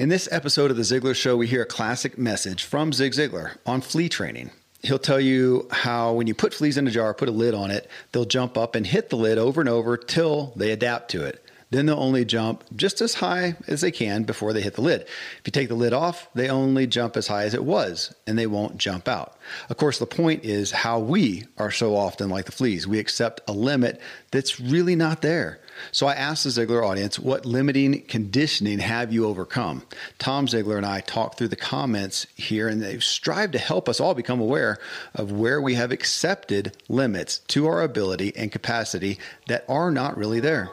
In this episode of The Ziglar Show, we hear a classic message from Zig Ziglar on flea training. He'll tell you how when you put fleas in a jar, put a lid on it, they'll jump up and hit the lid over and over till they adapt to it. Then they'll only jump just as high as they can before they hit the lid. If you take the lid off, they only jump as high as it was and they won't jump out. Of course, the point is how we are so often like the fleas. We accept a limit that's really not there. So I asked the Ziglar audience, what limiting conditioning have you overcome? Tom Ziglar and I talked through the comments here, and they strive to help us all become aware of where we have accepted limits to our ability and capacity that are not really there.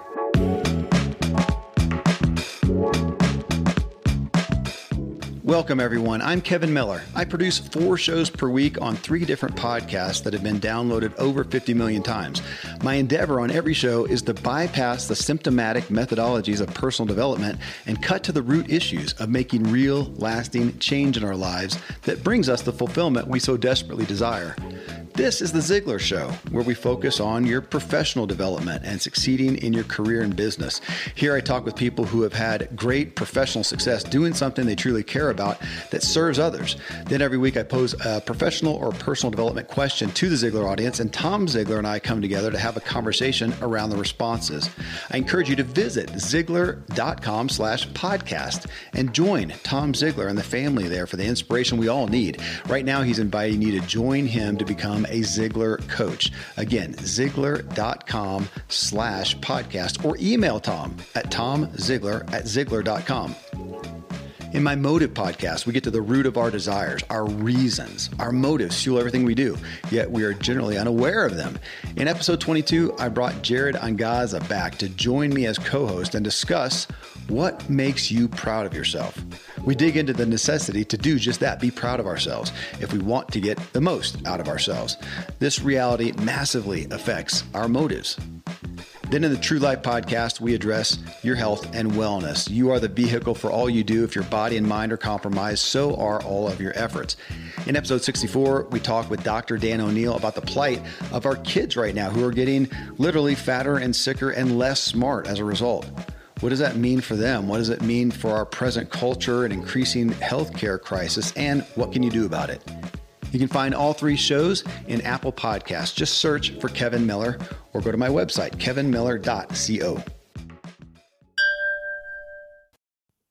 Welcome, everyone. I'm Kevin Miller. I produce four shows per week on three different podcasts that have been downloaded over 50 million times. My endeavor on every show is to bypass the symptomatic methodologies of personal development and cut to the root issues of making real, lasting change in our lives that brings us the fulfillment we so desperately desire. This is The Ziglar Show, where we focus on your professional development and succeeding in your career and business. Here I talk with people who have had great professional success doing something they truly care about that serves others. Then every week I pose a professional or personal development question to the Ziglar audience, and Tom Ziglar and I come together to have a conversation around the responses. I encourage you to visit Ziglar.com slash podcast and join Tom Ziglar and the family there for the inspiration we all need. Right now, he's inviting you to join him to become a Ziglar coach. Again, Ziglar.com slash podcast or email Tom at tomziglar at Ziglar.com. In my Motive podcast, we get to the root of our desires, our reasons, our motives fuel everything we do, yet we are generally unaware of them. In episode 22, I brought Jared Angaza back to join me as co host and discuss what makes you proud of yourself. We dig into the necessity to do just that be proud of ourselves if we want to get the most out of ourselves. This reality massively affects our motives. Then in the True Life podcast, we address your health and wellness. You are the vehicle for all you do. If your body and mind are compromised, so are all of your efforts. In episode 64, we talk with Dr. Dan O'Neill about the plight of our kids right now who are getting literally fatter and sicker and less smart as a result. What does that mean for them? What does it mean for our present culture and increasing healthcare crisis? And what can you do about it? You can find all three shows in Apple Podcasts. Just search for Kevin Miller or go to my website, kevinmiller.co.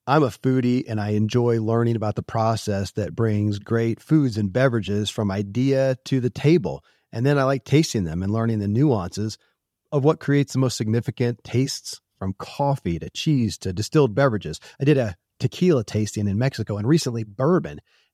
I'm a foodie and I enjoy learning about the process that brings great foods and beverages from idea to the table. And then I like tasting them and learning the nuances of what creates the most significant tastes from coffee to cheese to distilled beverages. I did a tequila tasting in Mexico and recently bourbon.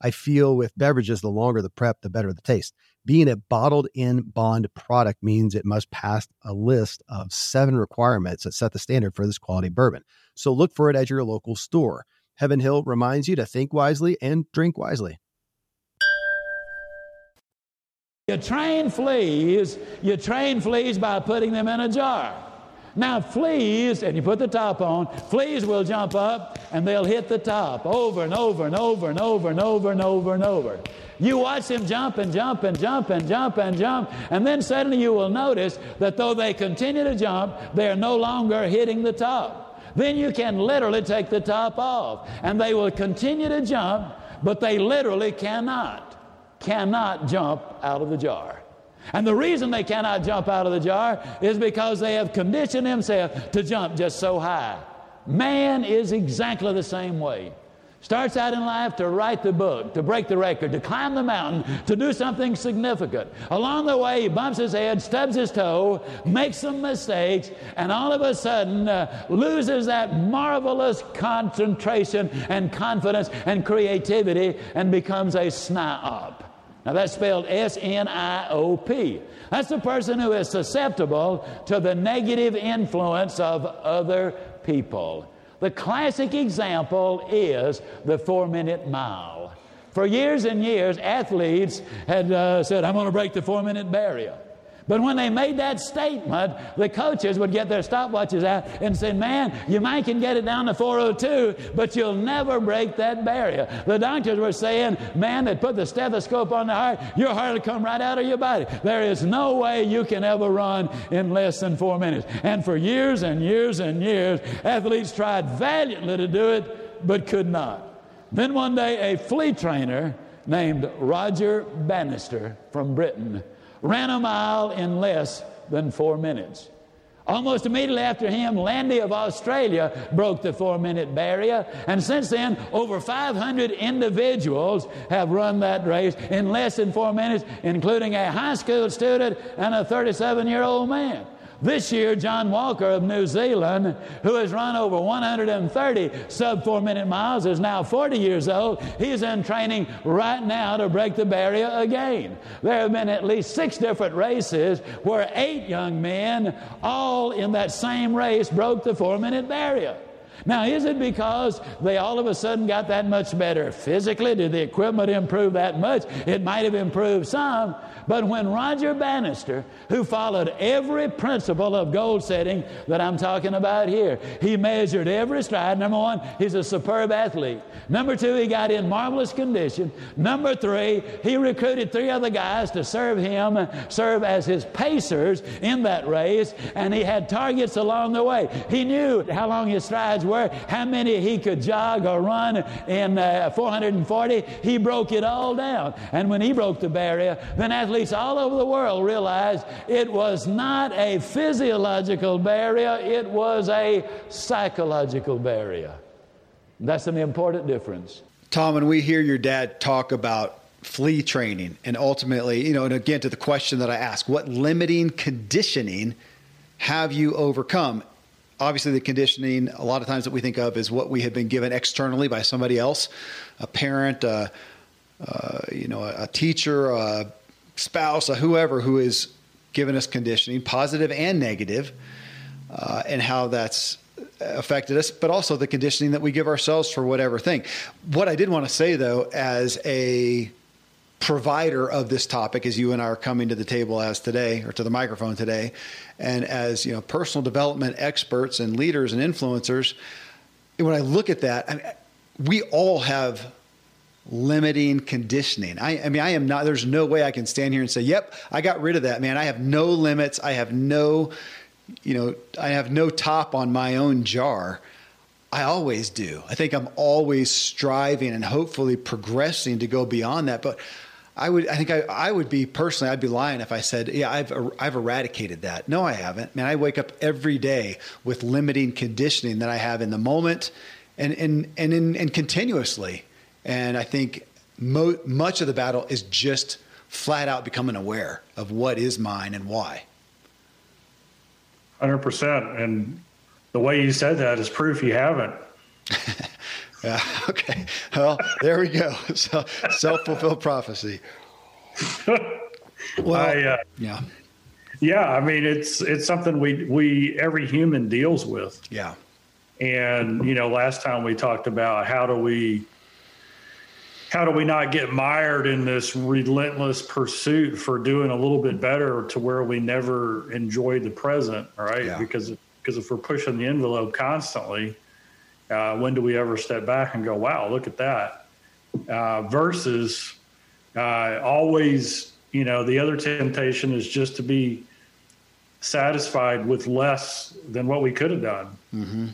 I feel with beverages, the longer the prep, the better the taste. Being a bottled in bond product means it must pass a list of seven requirements that set the standard for this quality bourbon. So look for it at your local store. Heaven Hill reminds you to think wisely and drink wisely. You train fleas, you train fleas by putting them in a jar. Now, fleas, and you put the top on, fleas will jump up and they'll hit the top over and over and over and over and over and over and over. You watch them jump and jump and jump and jump and jump, and then suddenly you will notice that though they continue to jump, they are no longer hitting the top. Then you can literally take the top off, and they will continue to jump, but they literally cannot, cannot jump out of the jar. And the reason they cannot jump out of the jar is because they have conditioned themselves to jump just so high. Man is exactly the same way. Starts out in life to write the book, to break the record, to climb the mountain, to do something significant. Along the way, he bumps his head, stubs his toe, makes some mistakes, and all of a sudden uh, loses that marvelous concentration and confidence and creativity and becomes a sniop. Now that's spelled S N I O P. That's the person who is susceptible to the negative influence of other people. The classic example is the four minute mile. For years and years, athletes had uh, said, I'm going to break the four minute barrier. But when they made that statement, the coaches would get their stopwatches out and say, Man, you might can get it down to 402, but you'll never break that barrier. The doctors were saying, Man, they put the stethoscope on the heart, your heart will come right out of your body. There is no way you can ever run in less than four minutes. And for years and years and years, athletes tried valiantly to do it, but could not. Then one day, a flea trainer named Roger Bannister from Britain ran a mile in less than four minutes. Almost immediately after him, Landy of Australia broke the four minute barrier. And since then, over 500 individuals have run that race in less than four minutes, including a high school student and a 37 year old man. This year, John Walker of New Zealand, who has run over 130 sub four minute miles, is now 40 years old. He's in training right now to break the barrier again. There have been at least six different races where eight young men, all in that same race, broke the four minute barrier. Now, is it because they all of a sudden got that much better physically? Did the equipment improve that much? It might have improved some, but when Roger Bannister, who followed every principle of goal setting that I'm talking about here, he measured every stride. Number one, he's a superb athlete. Number two, he got in marvelous condition. Number three, he recruited three other guys to serve him, serve as his pacers in that race, and he had targets along the way. He knew how long his strides how many he could jog or run in uh, 440. He broke it all down. And when he broke the barrier, then athletes all over the world realized it was not a physiological barrier, it was a psychological barrier. That's an important difference. Tom, when we hear your dad talk about flea training and ultimately, you know, and again to the question that I ask, what limiting conditioning have you overcome? Obviously, the conditioning, a lot of times that we think of is what we have been given externally by somebody else, a parent, uh, uh, you know, a, a teacher, a spouse, a whoever who is given us conditioning, positive and negative, uh, and how that's affected us, but also the conditioning that we give ourselves for whatever thing. What I did want to say, though, as a provider of this topic, as you and I are coming to the table as today, or to the microphone today, and as you know, personal development experts and leaders and influencers, when I look at that, I mean, we all have limiting conditioning. I, I, mean, I am not, there's no way I can stand here and say, yep, I got rid of that, man. I have no limits. I have no, you know, I have no top on my own jar. I always do. I think I'm always striving and hopefully progressing to go beyond that. But I would, I think I, I would be personally, I'd be lying if I said, yeah, I've, er, I've eradicated that. No, I haven't. Man, I wake up every day with limiting conditioning that I have in the moment and, and, and, in, and continuously. And I think mo- much of the battle is just flat out becoming aware of what is mine and why. 100%. And the way you said that is proof you haven't. yeah, okay. Well, there we go. So, Self fulfilled prophecy. well, I, uh, yeah. Yeah, I mean it's it's something we we every human deals with. Yeah. And you know, last time we talked about how do we how do we not get mired in this relentless pursuit for doing a little bit better to where we never enjoy the present right yeah. because because if we're pushing the envelope constantly uh, when do we ever step back and go wow look at that uh, versus uh, always you know the other temptation is just to be satisfied with less than what we could have done mm-hmm.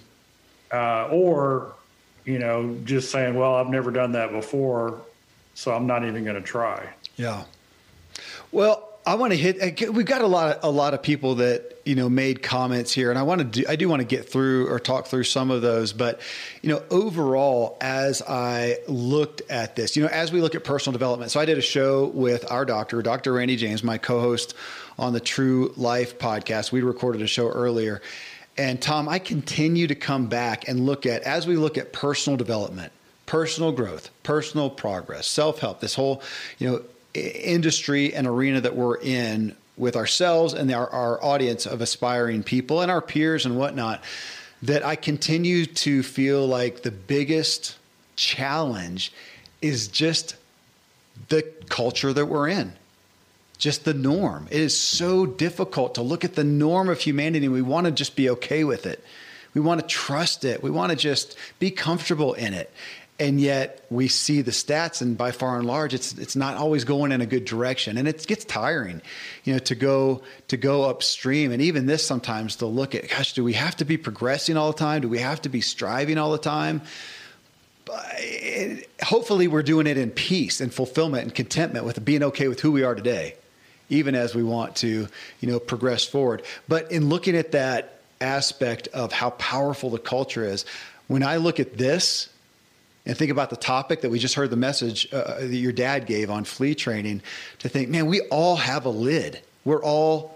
Uh, or you know, just saying, well, I've never done that before, so I'm not even going to try. Yeah. Well, I want to hit. We've got a lot of a lot of people that you know made comments here, and I want to do. I do want to get through or talk through some of those. But you know, overall, as I looked at this, you know, as we look at personal development, so I did a show with our doctor, Dr. Randy James, my co-host on the True Life podcast. We recorded a show earlier, and Tom, I continue to come back and look at, as we look at personal development, personal growth, personal progress, self help, this whole, you know, industry and arena that we're in with ourselves and our, our audience of aspiring people and our peers and whatnot, that I continue to feel like the biggest challenge is just the culture that we're in just the norm. It is so difficult to look at the norm of humanity we want to just be okay with it. We want to trust it. We want to just be comfortable in it. And yet we see the stats and by far and large it's it's not always going in a good direction and it gets tiring, you know, to go to go upstream and even this sometimes to look at gosh, do we have to be progressing all the time? Do we have to be striving all the time? But hopefully we're doing it in peace and fulfillment and contentment with being okay with who we are today even as we want to, you know, progress forward. But in looking at that aspect of how powerful the culture is, when I look at this and think about the topic that we just heard the message uh, that your dad gave on flea training, to think, man, we all have a lid. We're all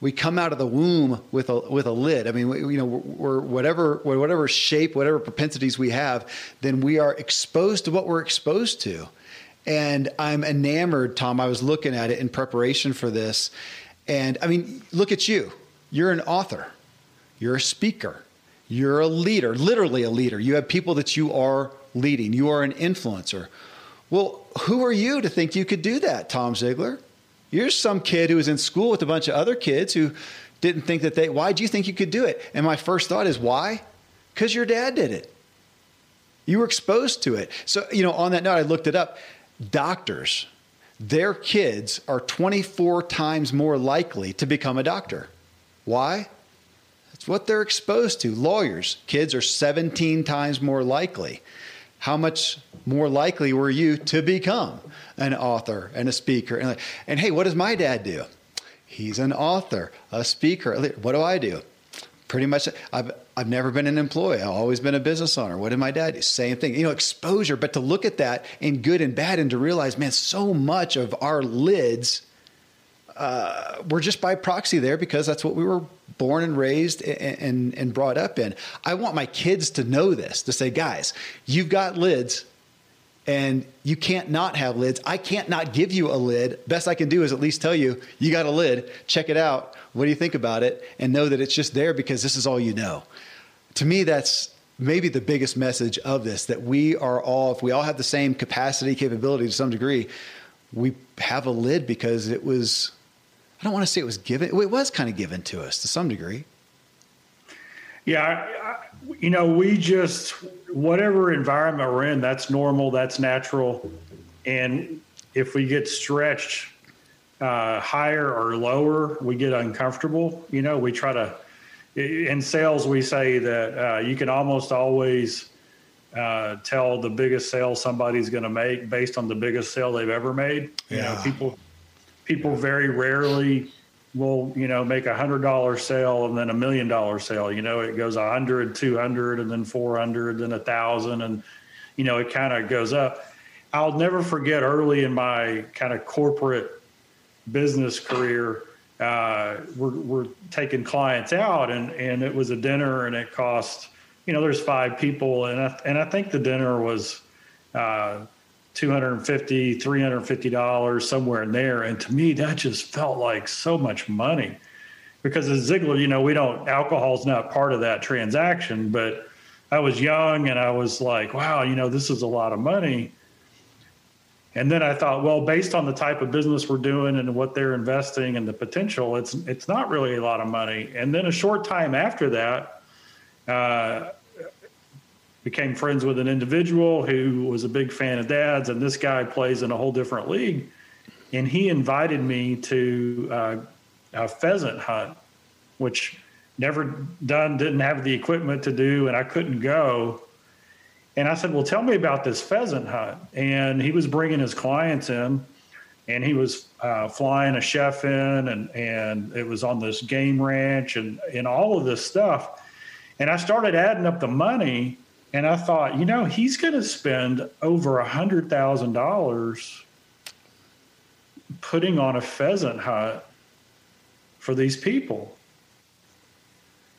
we come out of the womb with a with a lid. I mean, we, you know, we're, whatever whatever shape, whatever propensities we have, then we are exposed to what we're exposed to. And I'm enamored, Tom. I was looking at it in preparation for this. And I mean, look at you. You're an author, you're a speaker, you're a leader, literally a leader. You have people that you are leading, you are an influencer. Well, who are you to think you could do that, Tom Ziglar? You're some kid who was in school with a bunch of other kids who didn't think that they, why do you think you could do it? And my first thought is, why? Because your dad did it. You were exposed to it. So, you know, on that note, I looked it up doctors, their kids are 24 times more likely to become a doctor. Why? That's what they're exposed to. Lawyers, kids are 17 times more likely. How much more likely were you to become an author and a speaker? And, and hey, what does my dad do? He's an author, a speaker. What do I do? pretty much I've I've never been an employee. I've always been a business owner. What did my dad do? Same thing. You know, exposure, but to look at that in good and bad and to realize, man, so much of our lids uh, we're just by proxy there because that's what we were born and raised and, and, brought up in. I want my kids to know this, to say, guys, you've got lids and you can't not have lids. I can't not give you a lid. Best I can do is at least tell you, you got a lid, check it out what do you think about it? And know that it's just there because this is all you know. To me, that's maybe the biggest message of this that we are all, if we all have the same capacity, capability to some degree, we have a lid because it was, I don't want to say it was given, it was kind of given to us to some degree. Yeah, I, you know, we just, whatever environment we're in, that's normal, that's natural. And if we get stretched uh, higher or lower, we get uncomfortable. You know, we try to, in sales, we say that uh, you can almost always uh, tell the biggest sale somebody's going to make based on the biggest sale they've ever made. You yeah. know, people, people very rarely will, you know, make a hundred dollar sale and then a million dollar sale. You know, it goes a hundred, two hundred, and then 400, then a thousand. And, you know, it kind of goes up. I'll never forget early in my kind of corporate business career, uh, we're, we're taking clients out, and and it was a dinner, and it cost, you know, there's five people, and I, and I think the dinner was. Uh, 250 350 dollars somewhere in there and to me that just felt like so much money because as Ziglar, you know, we don't alcohol's not part of that transaction, but I was young and I was like, wow, you know, this is a lot of money. And then I thought, well, based on the type of business we're doing and what they're investing and the potential, it's it's not really a lot of money. And then a short time after that, uh, became friends with an individual who was a big fan of dad's, and this guy plays in a whole different league. And he invited me to uh, a pheasant hunt, which never done, didn't have the equipment to do, and I couldn't go. And I said, Well, tell me about this pheasant hunt. And he was bringing his clients in and he was uh, flying a chef in and, and it was on this game ranch and, and all of this stuff. And I started adding up the money and I thought, you know, he's going to spend over a hundred thousand dollars putting on a pheasant hunt for these people.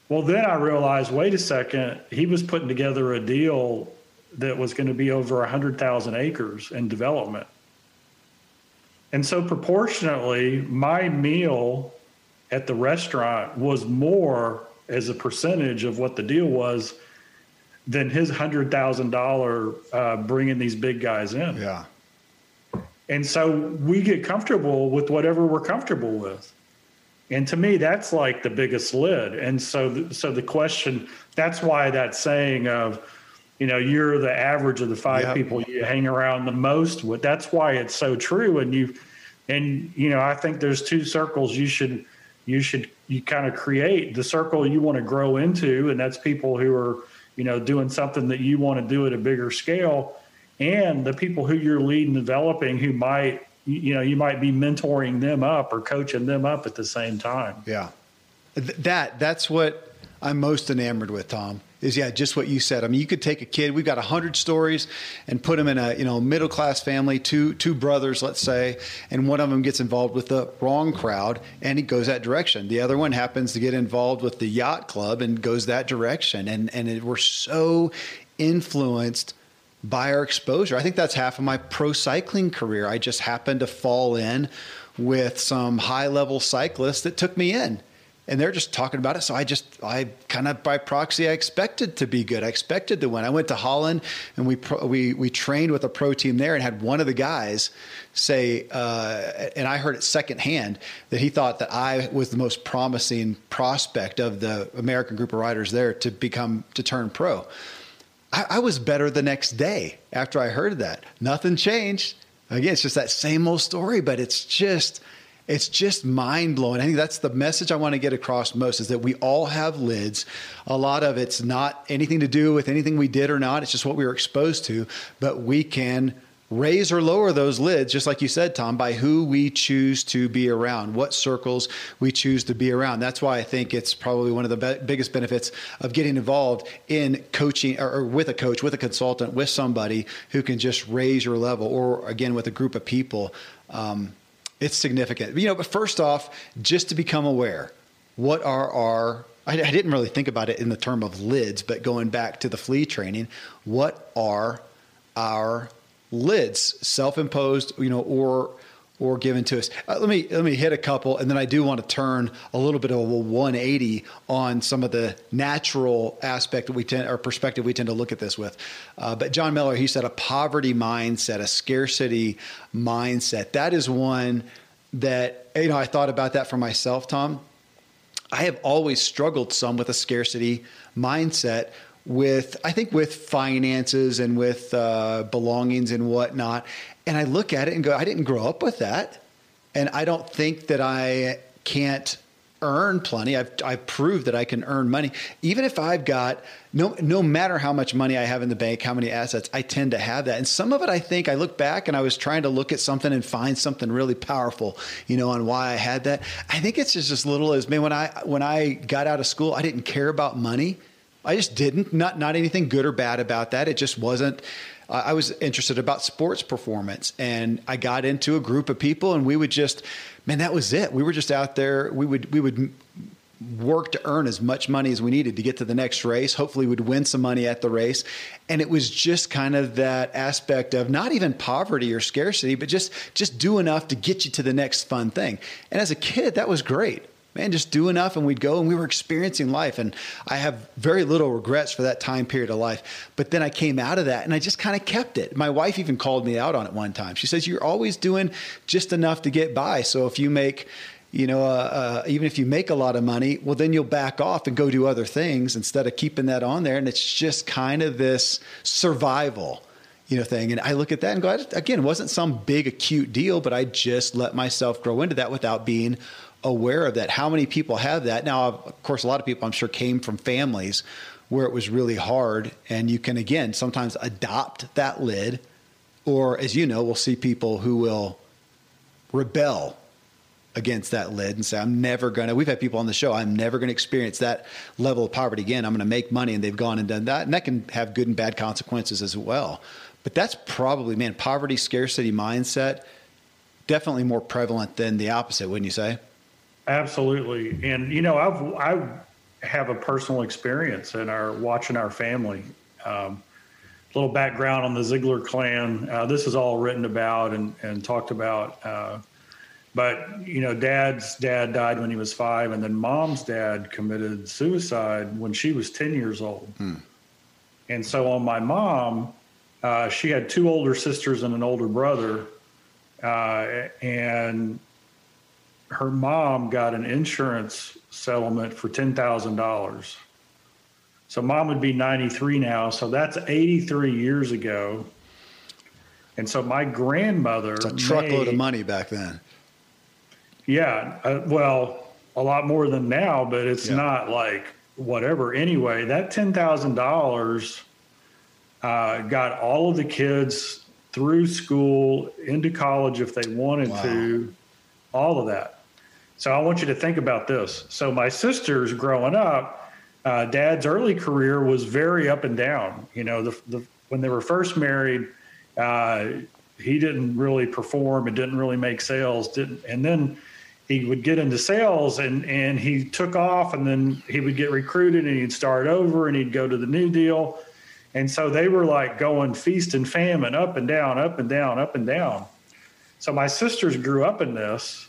Well, then I realized, wait a second, he was putting together a deal that was going to be over a 100,000 acres in development. And so, proportionately, my meal at the restaurant was more as a percentage of what the deal was than his hundred thousand uh, bringing these big guys in. Yeah. And so we get comfortable with whatever we're comfortable with. And to me, that's like the biggest lid. And so, so the question, that's why that saying of, you know, you're the average of the five yep. people you hang around the most with. That's why it's so true. And you, and you know, I think there's two circles you should, you should, you kind of create the circle you want to grow into, and that's people who are, you know, doing something that you want to do at a bigger scale, and the people who you're leading, developing, who might you know you might be mentoring them up or coaching them up at the same time. Yeah. That that's what i'm most enamored with tom is yeah just what you said i mean you could take a kid we've got 100 stories and put them in a you know middle class family two two brothers let's say and one of them gets involved with the wrong crowd and he goes that direction the other one happens to get involved with the yacht club and goes that direction and and it, we're so influenced by our exposure. I think that's half of my pro cycling career. I just happened to fall in with some high level cyclists that took me in. And they're just talking about it. So I just, I kind of by proxy, I expected to be good. I expected to win. I went to Holland and we, we, we trained with a pro team there and had one of the guys say, uh, and I heard it secondhand, that he thought that I was the most promising prospect of the American group of riders there to become, to turn pro. I, I was better the next day after I heard that. Nothing changed. Again, it's just that same old story, but it's just it's just mind blowing. I think that's the message I want to get across most is that we all have lids. A lot of it's not anything to do with anything we did or not. It's just what we were exposed to, but we can raise or lower those lids, just like you said, Tom, by who we choose to be around, what circles we choose to be around. That's why I think it's probably one of the be- biggest benefits of getting involved in coaching or, or, with a coach, with a consultant, with somebody who can just raise your level, or again, with a group of people. Um, it's significant. You know, but first off, just to become aware, what are our I, I didn't really think about it in the term of lids, but going back to the flea training, what are our lids, self-imposed, you know, or or given to us. Uh, let me let me hit a couple, and then I do want to turn a little bit of a 180 on some of the natural aspect that we tend or perspective we tend to look at this with. Uh, but John Miller, he said a poverty mindset, a scarcity mindset. That is one that you know I thought about that for myself, Tom. I have always struggled some with a scarcity mindset with I think with finances and with uh, belongings and whatnot. And I look at it and go, I didn't grow up with that, and I don't think that I can't earn plenty. I've I've proved that I can earn money, even if I've got no no matter how much money I have in the bank, how many assets, I tend to have that. And some of it, I think, I look back and I was trying to look at something and find something really powerful, you know, on why I had that. I think it's just as little as man when I when I got out of school, I didn't care about money. I just didn't. Not not anything good or bad about that. It just wasn't. Uh, I was interested about sports performance, and I got into a group of people, and we would just, man, that was it. We were just out there. We would we would work to earn as much money as we needed to get to the next race. Hopefully, we'd win some money at the race, and it was just kind of that aspect of not even poverty or scarcity, but just just do enough to get you to the next fun thing. And as a kid, that was great man, just do enough and we'd go and we were experiencing life. And I have very little regrets for that time period of life. But then I came out of that and I just kind of kept it. My wife even called me out on it one time. She says, You're always doing just enough to get by. So if you make, you know, uh, uh, even if you make a lot of money, well, then you'll back off and go do other things instead of keeping that on there. And it's just kind of this survival you know thing and i look at that and go again it wasn't some big acute deal but i just let myself grow into that without being aware of that. How many people have that? Now, of course, a lot of people I'm sure came from families where it was really hard. And you can, again, sometimes adopt that lid. Or, as you know, we'll see people who will rebel against that lid and say, I'm never going to, we've had people on the show, I'm never going to experience that level of poverty again. I'm going to make money. And they've gone and done that. And that can have good and bad consequences as well. But that's probably, man, poverty, scarcity mindset, definitely more prevalent than the opposite, wouldn't you say? Absolutely, and you know, I've I have a personal experience in our watching our family. Um, little background on the Ziglar clan. Uh, this is all written about and, and talked about uh, But you know, dad's dad died when he was five, and then mom's dad committed suicide when she was ten years old. Hmm. And so on my mom, uh, she had two older sisters and an older brother, uh, and her mom got an insurance settlement for ten thousand dollars. So mom would be ninety three now. So that's eighty three years ago. And so my grandmother, it's a truckload made, of money back then. Yeah, uh, well, a lot more than now, but it's yeah. not like whatever. Anyway, that ten thousand uh, dollars got all of the kids through school into college if they wanted wow. to, all of that. So I want you to think about this. So my sisters growing up, uh, dad's early career was very up and down. You know, the, the when they were first married, uh, he didn't really perform and didn't really make sales. Didn't, and then he would get into sales and and he took off and then he would get recruited and he'd start over and he'd go to the new deal and so they were like going feast and famine up and down up and down up and down so my sisters grew up in this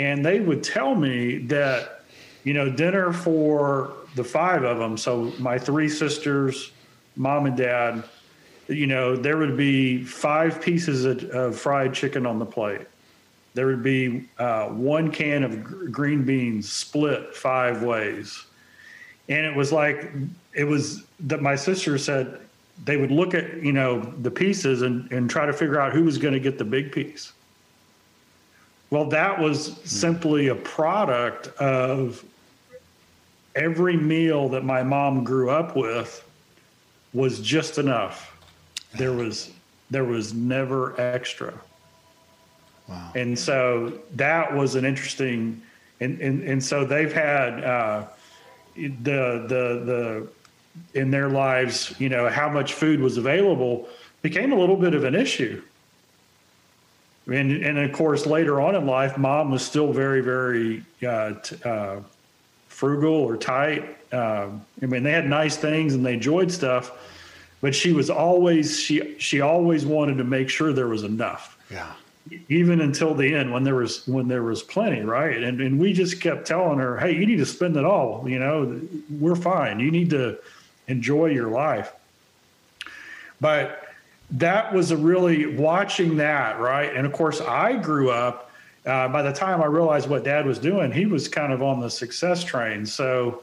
and they would tell me that you know dinner for the five of them so my three sisters mom and dad you know there would be five pieces of, of fried chicken on the plate there would be uh, one can of gr- green beans split five ways. And it was like, it was that my sister said they would look at, you know, the pieces and, and try to figure out who was going to get the big piece. Well, that was simply a product of every meal that my mom grew up with was just enough. There was there was never extra. Wow. And so that was an interesting, and, and, and so they've had uh, the, the, the, in their lives, you know, how much food was available became a little bit of an issue. And, and of course, later on in life, mom was still very, very uh, t- uh, frugal or tight. Uh, I mean, they had nice things and they enjoyed stuff, but she was always she she always wanted to make sure there was enough. Yeah even until the end when there was when there was plenty right and and we just kept telling her hey you need to spend it all you know we're fine you need to enjoy your life but that was a really watching that right and of course i grew up uh, by the time i realized what dad was doing he was kind of on the success train so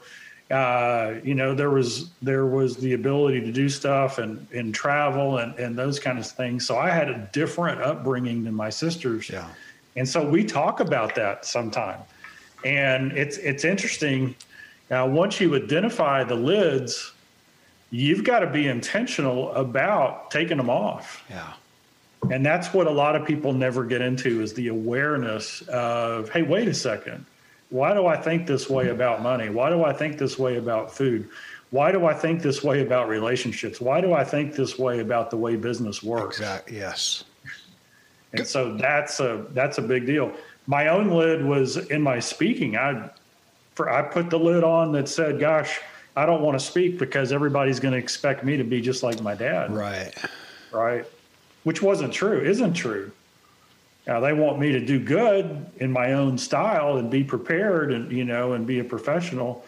uh, you know, there was there was the ability to do stuff and and travel and and those kind of things. So I had a different upbringing than my sisters. Yeah. And so we talk about that sometime. And it's it's interesting. Now, once you identify the lids, you've got to be intentional about taking them off. Yeah. And that's what a lot of people never get into is the awareness of, hey, wait a second why do I think this way about money? Why do I think this way about food? Why do I think this way about relationships? Why do I think this way about the way business works? Exactly. Yes. And so that's a that's a big deal. My own lid was in my speaking. I for I put the lid on that said, "Gosh, I don't want to speak because everybody's going to expect me to be just like my dad." Right. Right. Which wasn't true. Isn't true. Now they want me to do good in my own style and be prepared and you know and be a professional,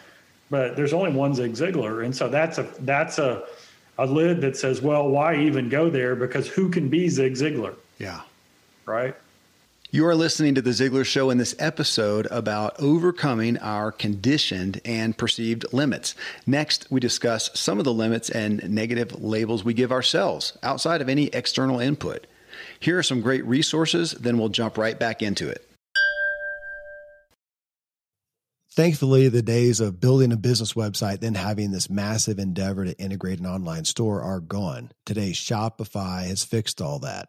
but there's only one Zig Ziglar, and so that's a that's a a lid that says, well, why even go there? Because who can be Zig Ziglar? Yeah, right. You are listening to The Ziglar Show in this episode about overcoming our conditioned and perceived limits. Next, we discuss some of the limits and negative labels we give ourselves outside of any external input. Here are some great resources, then we'll jump right back into it. Thankfully, the days of building a business website, then having this massive endeavor to integrate an online store are gone. Today, Shopify has fixed all that.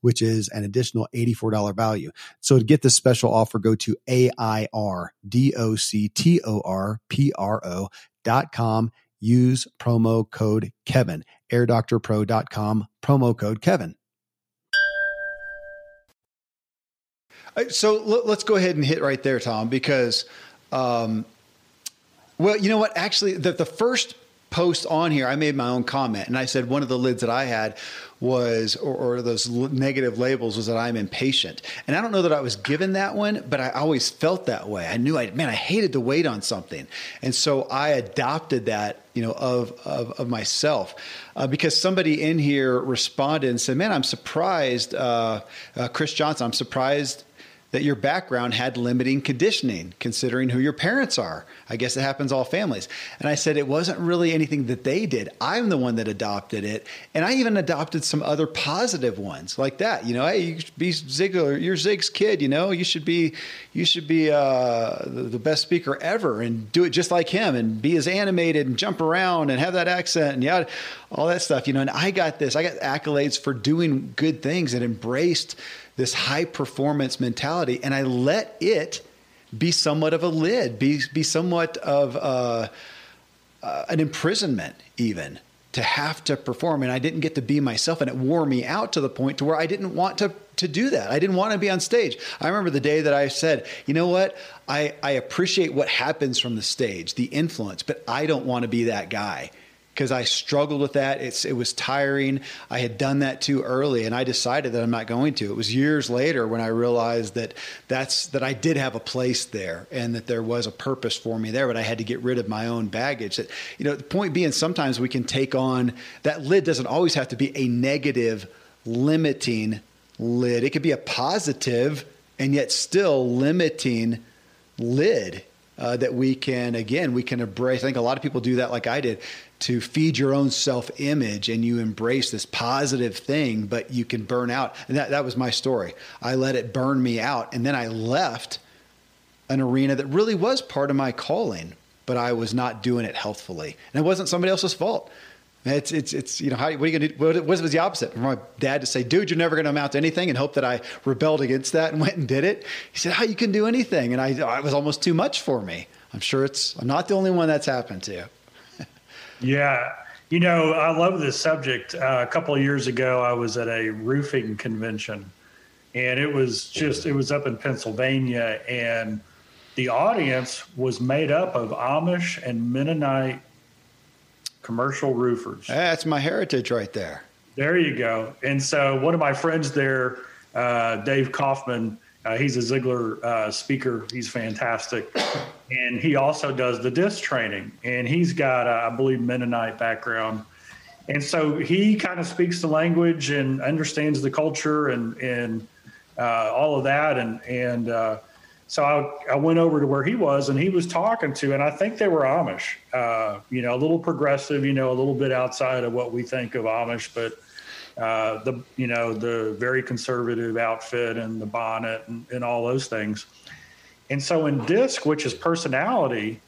which is an additional $84 value. So to get this special offer, go to A-I-R-D-O-C-T-O-R-P-R-O dot com use promo code Kevin. AirDoctorPro.com, promo code Kevin. Uh, so let's go ahead and hit right there, Tom, because, um, well, you know what? Actually, the, the first post on here, I made my own comment and I said one of the lids that I had was, or, or, those negative labels was that I'm impatient. And I don't know that I was given that one, but I always felt that way. I knew I, man, I hated to wait on something. And so I adopted that, you know, of, of, of myself uh, because somebody in here responded and said, man, I'm surprised, uh, uh, Chris Johnson, I'm surprised that your background had limiting conditioning, considering who your parents are. I guess it happens all families. And I said it wasn't really anything that they did. I'm the one that adopted it, and I even adopted some other positive ones like that. You know, hey, you should be Ziglar, you're Zig's kid. You know, you should be, you should be uh, the, the best speaker ever, and do it just like him, and be as animated and jump around and have that accent and yeah, all that stuff. You know, and I got this. I got accolades for doing good things and embraced this high performance mentality, and I let it be somewhat of a lid, be be somewhat of uh, uh, an imprisonment, even to have to perform. And I didn't get to be myself, and it wore me out to the point to where I didn't want to to do that. I didn't want to be on stage. I remember the day that I said, you know what, I I appreciate what happens from the stage, the influence, but I don't want to be that guy because I struggled with that. It's it was tiring. I had done that too early, and I decided that I'm not going to. It was years later when I realized that that's that I did have a place there, and that there was a purpose for me there. But I had to get rid of my own baggage. That you know, the point being, sometimes we can take on that lid. Doesn't always have to be a negative, limiting lid. It could be a positive and yet still limiting lid uh, that we can again we can embrace. I think a lot of people do that like I did to feed your own self image and you embrace this positive thing, but you can burn out. And that, that was my story. I let it burn me out. And then I left an arena that really was part of my calling, but I was not doing it healthfully. And it wasn't somebody else's fault. It's, it's, it's, you know, how, what are you going to do? What, was the opposite? For my dad to say, dude, you're never going to amount to anything and hope that I rebelled against that and went and did it. He said, how oh, you can do anything. And I, oh, it was almost too much for me. I'm sure it's, I'm not the only one that's happened to. Yeah. You know, I love this subject. Uh, a couple of years ago, I was at a roofing convention, and it was just, it was up in Pennsylvania, and the audience was made up of Amish and Mennonite commercial roofers. That's my heritage right there. There you go. And so, one of my friends there, uh, Dave Kaufman, uh, he's a Ziglar uh, speaker. He's fantastic and he also does the disc training. And he's got, uh, I believe, Mennonite background, and so he kind of speaks the language and understands the culture and and uh, all of that, and and uh, so I, I went over to where he was, and he was talking to, and I think they were Amish, uh, you know, a little progressive, you know, a little bit outside of what we think of Amish, but uh, the you know the very conservative outfit and the bonnet and, and all those things. And so in DISC, which is personality,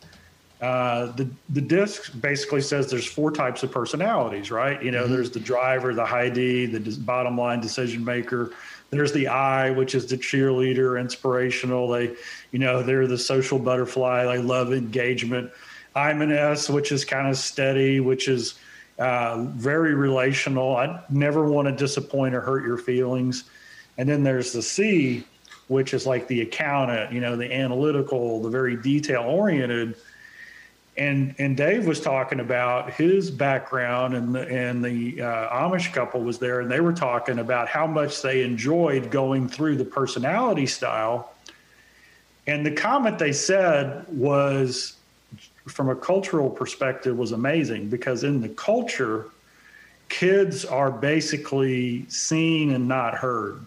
uh, the the disc basically says there's four types of personalities, right? You know, mm-hmm. there's the driver, the high D, the bottom line decision maker. There's the I, which is the cheerleader, inspirational. They, you know, they're the social butterfly. They love engagement. I'm an S, which is kind of steady, which is uh, very relational. I never want to disappoint or hurt your feelings. And then there's the C, which is like the accountant, you know, the analytical, the very detail oriented and and Dave was talking about his background, and the, and the uh, Amish couple was there, and they were talking about how much they enjoyed going through the personality style. And the comment they said was, from a cultural perspective, was amazing because in the culture, kids are basically seen and not heard.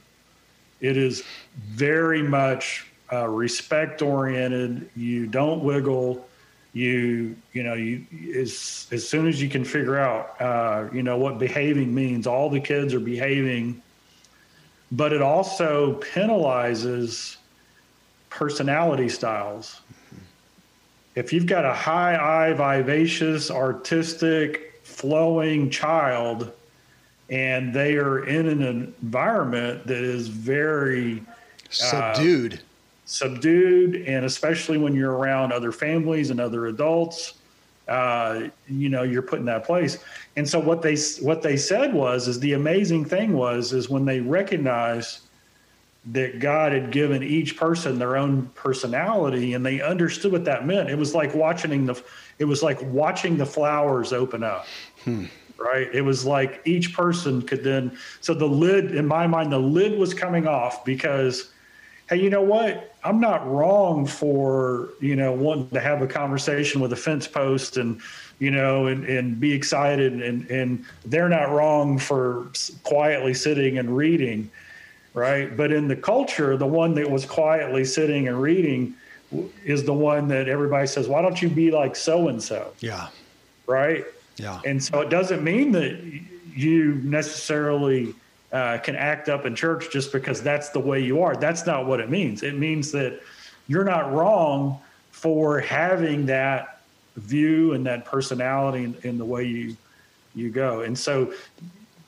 It is very much uh, respect oriented. You don't wiggle you you know you as as soon as you can figure out uh, you know what behaving means all the kids are behaving but it also penalizes personality styles. If you've got a high I vivacious artistic flowing child and they are in an environment that is very subdued. uh, subdued, and especially when you're around other families and other adults, uh, you know, you're put in that place. And so what they what they said was is the amazing thing was is when they recognized that God had given each person their own personality and they understood what that meant. It was like watching the it was like watching the flowers open up. Hmm. Right? It was like each person could then so the lid in my mind the lid was coming off because hey, you know what? I'm not wrong for, you know, wanting to have a conversation with a fence post and, you know, and, and be excited. And, and they're not wrong for quietly sitting and reading, right? But in the culture, the one that was quietly sitting and reading is the one that everybody says, why don't you be like so and so? Yeah. Right. Yeah. And so it doesn't mean that you necessarily uh, can act up in church just because that's the way you are. That's not what it means. It means that you're not wrong for having that view and that personality in, in the way you you go. And so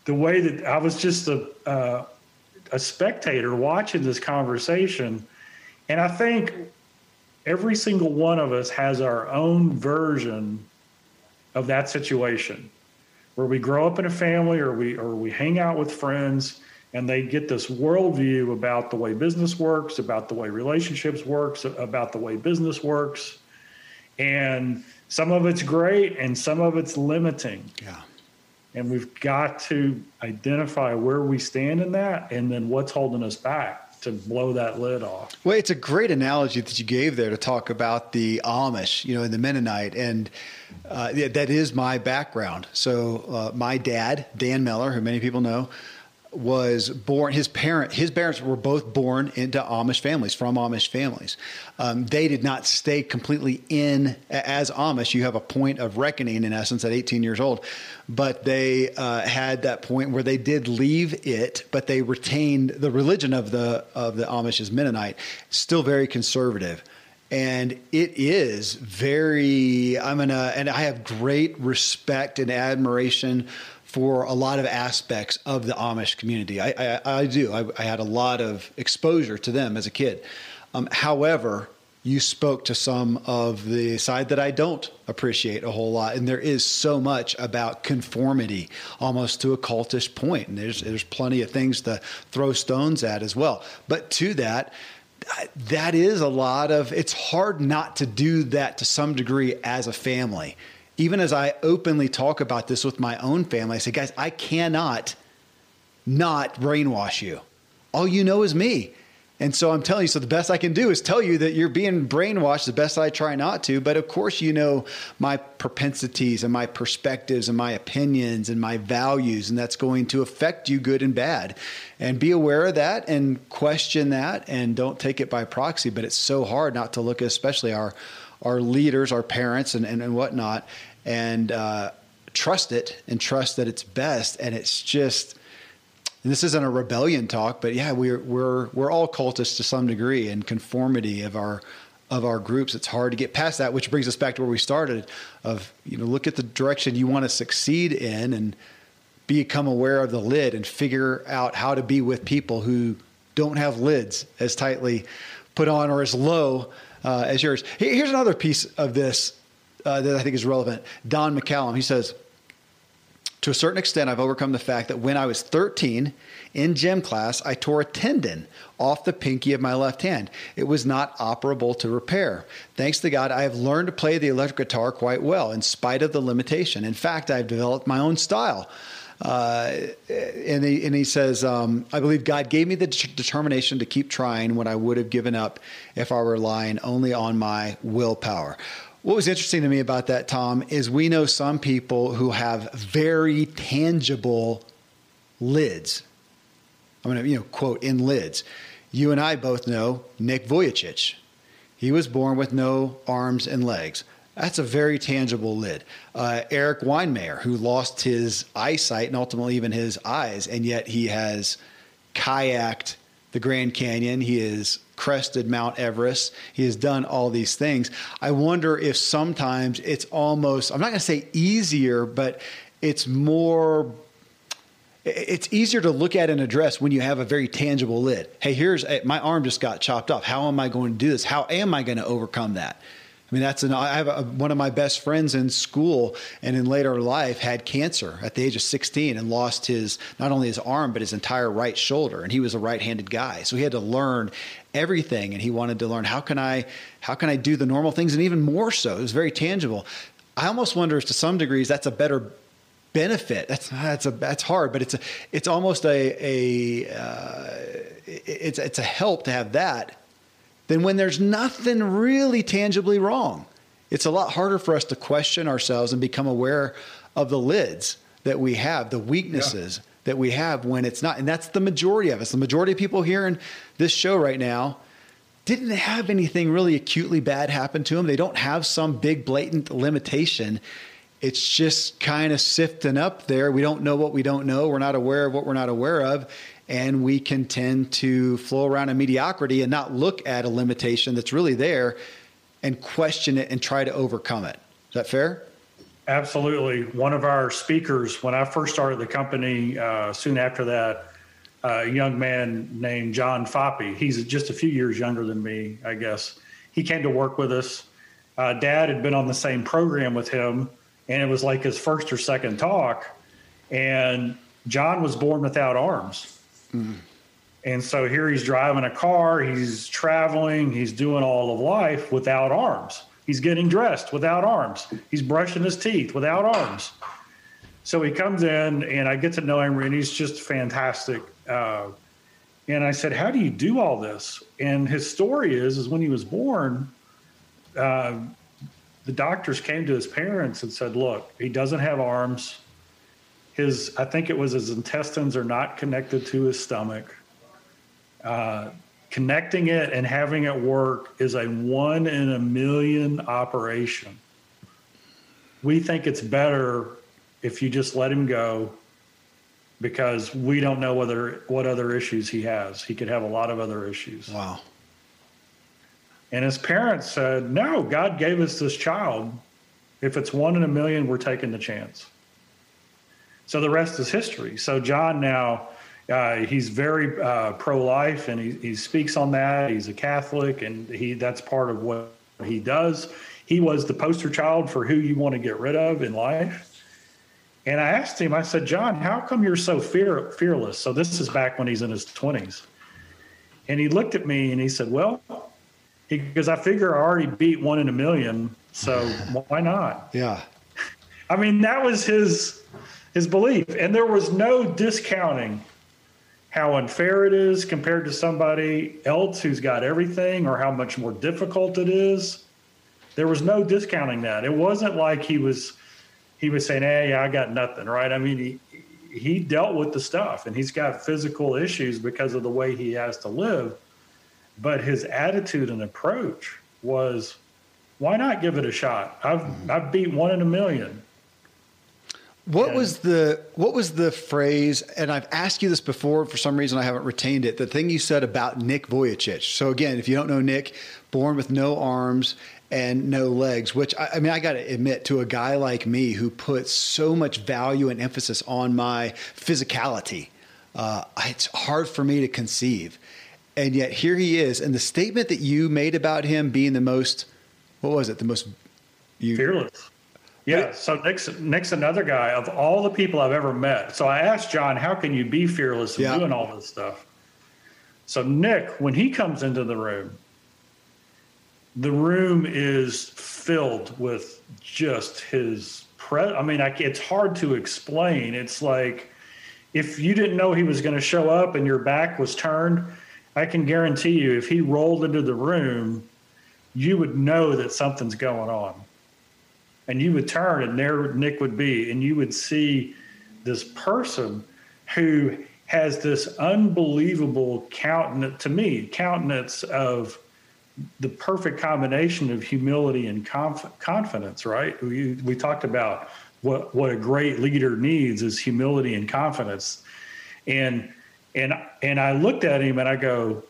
the way that I was just a uh, a spectator watching this conversation, and I think every single one of us has our own version of that situation where we grow up in a family or we or we hang out with friends and they get this worldview about the way business works, about the way relationships works, about the way business works. And some of it's great and some of it's limiting. Yeah. And we've got to identify where we stand in that and then what's holding us back to blow that lid off. Well, it's a great analogy that you gave there to talk about the Amish, you know, and the Mennonite, and uh, that is my background. So uh, my dad, Dan Miller, who many people know, was born. His parent, his parents were both born into Amish families, from Amish families. Um, they did not stay completely in as Amish. You have a point of reckoning, in essence, at 18 years old. But they uh, had that point where they did leave it, but they retained the religion of the of the Amish as Mennonite, still very conservative and it is very i'm gonna and i have great respect and admiration for a lot of aspects of the Amish community. I, I, I do. I, I, had a lot of exposure to them as a kid. Um, however, you spoke to some of the side that I don't appreciate a whole lot, and there is so much about conformity, almost to a cultish point. And there's there's plenty of things to throw stones at as well. But to that, that is a lot of. It's hard not to do that to some degree as a family even as I openly talk about this with my own family, I say, guys, I cannot not brainwash you. All you know is me. And so I'm telling you, so the best I can do is tell you that you're being brainwashed the best I try not to. But of course, you know my propensities and my perspectives and my opinions and my values, and that's going to affect you good and bad. And be aware of that and question that and don't take it by proxy. But it's so hard not to look especially our our leaders, our parents, and, and, and whatnot, and uh, trust it and trust that it's best. And it's just and this isn't a rebellion talk, but yeah, we're we're we're all cultists to some degree and conformity of our of our groups. It's hard to get past that, which brings us back to where we started of, you know, look at the direction you want to succeed in and become aware of the lid and figure out how to be with people who don't have lids as tightly put on or as low uh, as yours. Here's another piece of this uh, that I think is relevant. Don McCallum, he says, to a certain extent, I've overcome the fact that when I was 13 in gym class, I tore a tendon off the pinky of my left hand. It was not operable to repair. Thanks to God, I have learned to play the electric guitar quite well in spite of the limitation. In fact, I've developed my own style. Uh, and, he, and he says, um, I believe God gave me the de- determination to keep trying when I would have given up if I were relying only on my willpower. What was interesting to me about that, Tom, is we know some people who have very tangible lids. I'm going to, you know, quote in lids. You and I both know Nick Vujicic. He was born with no arms and legs. That's a very tangible lid. Uh, Erik Weihenmayer, who lost his eyesight and ultimately even his eyes, and yet he has kayaked the Grand Canyon. He has crested Mount Everest. He has done all these things. I wonder if sometimes it's almost, I'm not going to say easier, but it's more it's easier to look at and address when you have a very tangible lid. Hey, here's eh, my arm just got chopped off. How am I going to do this? How am I going to overcome that? I mean, that's an, I have a, one of my best friends in school and in later life had cancer at the age of 16 and lost his, not only his arm, but his entire right shoulder. And he was a right handed guy. So he had to learn everything. And he wanted to learn how can I, how can I do the normal things? And even more so, it was very tangible. I almost wonder if to some degrees that's a better benefit. That's, that's a, that's hard, but it's a, it's almost a, a, uh, it's, it's a help to have that than when there's nothing really tangibly wrong. It's a lot harder for us to question ourselves and become aware of the lids that we have, the weaknesses yeah. that we have when it's not. And that's the majority of us. The majority of people here in this show right now didn't have anything really acutely bad happen to them. They don't have some big blatant limitation. It's just kind of sifting up there. We don't know what we don't know. We're not aware of what we're not aware of and we can tend to flow around in mediocrity and not look at a limitation that's really there and question it and try to overcome it. Is that fair? Absolutely. One of our speakers, when I first started the company, uh, soon after that, uh, a young man named John Foppe, he's just a few years younger than me, I guess. He came to work with us. Uh, Dad had been on the same program with him, and it was like his first or second talk. And John was born without arms Mm. And so here he's driving a car, he's traveling, he's doing all of life without arms. He's getting dressed without arms. He's brushing his teeth without arms. So he comes in, and I get to know him, and he's just fantastic. Uh, and I said, "How do you do all this?" And his story is, is when he was born, uh, the doctors came to his parents and said, "Look, he doesn't have arms his I think it was his intestines are not connected to his stomach. Uh, connecting it and having it work is a one in a million operation. We think it's better if you just let him go because we don't know whether what other issues he has. He could have a lot of other issues. Wow. And his parents said, "No, God gave us this child. If it's one in a million, we're taking the chance." So the rest is history. So John now, uh, he's very uh, pro-life, and he, he speaks on that. He's a Catholic, and he that's part of what he does. He was the poster child for who you want to get rid of in life. And I asked him, I said, John, how come you're so fear, fearless? So this is back when he's in his 20s. And he looked at me and he said, Well, because I figure I already beat one in a million, so why not? Yeah. I mean, that was his his belief. And there was no discounting how unfair it is compared to somebody else who's got everything or how much more difficult it is. There was no discounting that. It wasn't like he was he was saying, "Hey, I got nothing," right? I mean, he he dealt with the stuff and he's got physical issues because of the way he has to live. But his attitude and approach was, why not give it a shot? I've mm-hmm. I've beat one in a million. What and, was the what was the phrase? And I've asked you this before. For some reason, I haven't retained it. The thing you said about Nick Vujicic. So again, if you don't know Nick, born with no arms and no legs. Which I, I mean, I got to admit, to a guy like me who puts so much value and emphasis on my physicality, uh, it's hard for me to conceive. And yet here he is, and the statement that you made about him being the most, what was it? The most you, fearless yeah. So Nick's Nick's another guy of all the people I've ever met. So I asked John, how can you be fearless in yeah. doing all this stuff? So Nick, when he comes into the room, the room is filled with just his pre. I mean, I, it's hard to explain. It's like if you didn't know he was going to show up and your back was turned, I can guarantee you, if he rolled into the room, you would know that something's going on and you would turn and there Nick would be, and you would see this person who has this unbelievable countenance to me, countenance of the perfect combination of humility and conf- confidence, right? We, we talked about what, what a great leader needs is humility and confidence. And, and, and I looked at him and I go,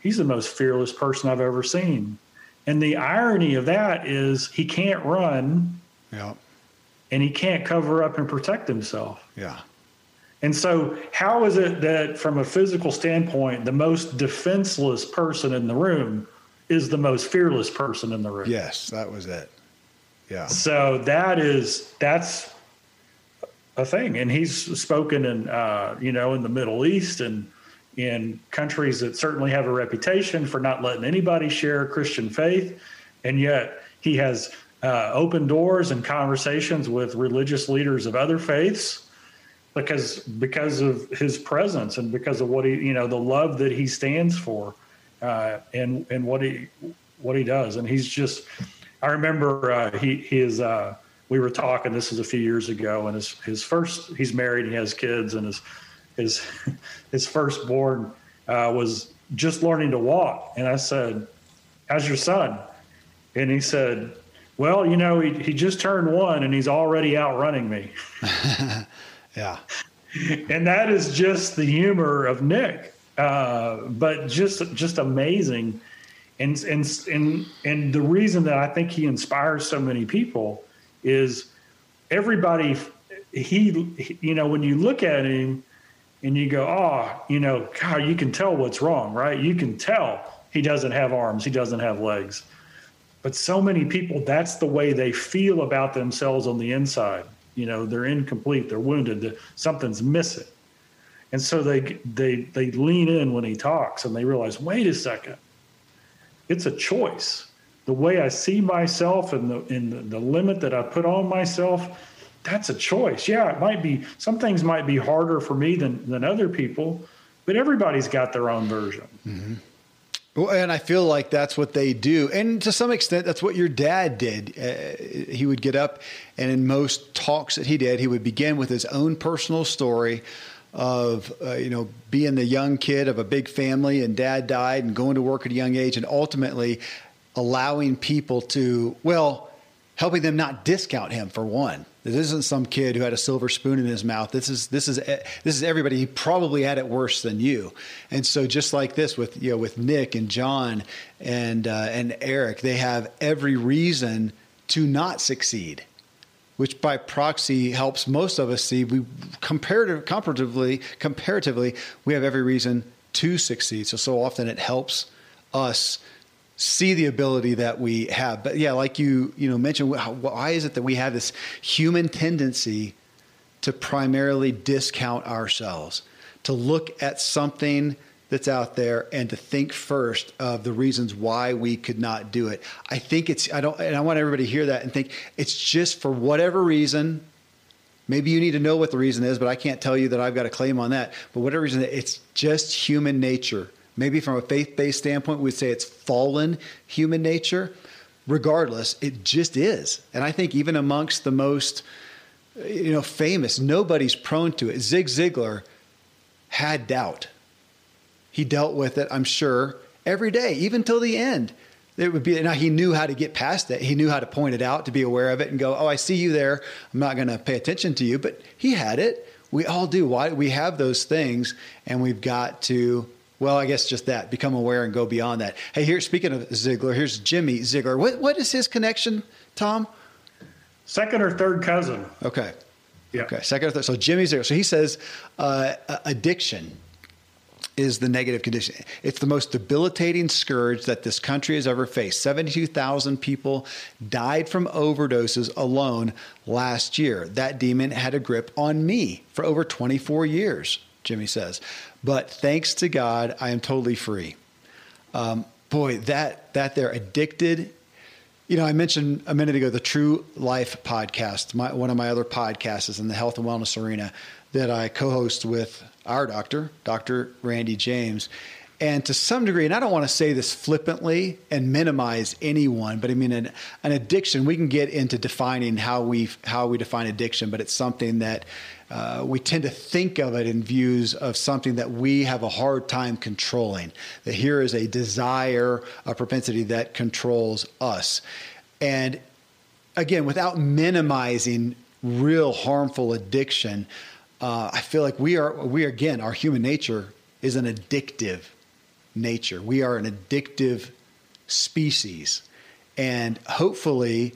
he's the most fearless person I've ever seen. And the irony of that is he can't run. Yeah. And he can't cover up and protect himself. Yeah. And so, how is it that, from a physical standpoint, the most defenseless person in the room is the most fearless person in the room? Yes, that was it. Yeah. So that is that's a thing, and he's spoken in uh, you know in the Middle East and in countries that certainly have a reputation for not letting anybody share Christian faith, and yet he has uh, open doors and conversations with religious leaders of other faiths because because of his presence and because of what he you know the love that he stands for uh, and and what he what he does. And he's just I remember uh, he is uh, we were talking this is a few years ago and his his first he's married he has kids and his his his firstborn uh, was just learning to walk, and I said, "How's your son?" And he said, "Well, you know, he he just turned one, and he's already outrunning me." yeah, and that is just the humor of Nick, uh, but just just amazing. And, and and and the reason that I think he inspires so many people is everybody he you know when you look at him and you go, oh, you know, God, you can tell what's wrong, right? You can tell he doesn't have arms, he doesn't have legs. But so many people, that's the way they feel about themselves on the inside. You know, they're incomplete, they're wounded, something's missing. And so they they they lean in when he talks and they realize, wait a second, it's a choice. The way I see myself and the the, the limit that I put on myself, that's a choice. Yeah, it might be some things might be harder for me than than other people, but everybody's got their own version. Mm-hmm. Well, and I feel like that's what they do, and to some extent, that's what your dad did. Uh, he would get up, and in most talks that he did, he would begin with his own personal story of uh, you know being the young kid of a big family, and dad died, and going to work at a young age, and ultimately allowing people to well, helping them not discount him for one this isn't some kid who had a silver spoon in his mouth. This is this is this is everybody. He probably had it worse than you. And so just like this with you know with Nick and John and uh, and Erik, they have every reason to not succeed, which by proxy helps most of us see we comparative comparatively comparatively we have every reason to succeed. So so often it helps us see the ability that we have. But yeah, like you you know mentioned, why is it that we have this human tendency to primarily discount ourselves, to look at something that's out there and to think first of the reasons why we could not do it. I think it's I don't and I want everybody to hear that and think it's just for whatever reason Maybe you need to know what the reason is, but I can't tell you that I've got a claim on that. But whatever reason, it's just human nature. Maybe from a faith based standpoint, we'd say it's fallen human nature. Regardless, it just is. And I think even amongst the most you know, famous, nobody's prone to it. Zig Ziglar had doubt. He dealt with it, I'm sure, every day, even till the end. It would be now he knew how to get past it. He knew how to point it out, to be aware of it, and go, "Oh, I see you there. I'm not going to pay attention to you." But he had it. We all do. Why we have those things, and we've got to. Well, I guess just that. Become aware and go beyond that. Hey, here. Speaking of Ziglar, here's Jimmy Ziglar. What what is his connection, Tom? Second or third cousin. Okay. Yeah. Okay. Second or third. So Jimmy's there. So he says uh, addiction is the negative condition. It's the most debilitating scourge that this country has ever faced. 72,000 people died from overdoses alone last year. That demon had a grip on me for over 24 years, Jimmy says. But thanks to God, I am totally free. Um, boy, that that they're addicted you know, I mentioned a minute ago the True Life podcast. My, one of my other podcasts is in the health and wellness arena that I co-host with our doctor, Dr. Randy James. And to some degree, and I don't want to say this flippantly and minimize anyone, but I mean an, an addiction. We can get into defining how we how we define addiction, but it's something that uh, we tend to think of it in views of something that we have a hard time controlling. That here is a desire, a propensity that controls us. And again, without minimizing real harmful addiction, uh, I feel like we are, we again, our human nature is an addictive nature. We are an addictive species. And hopefully,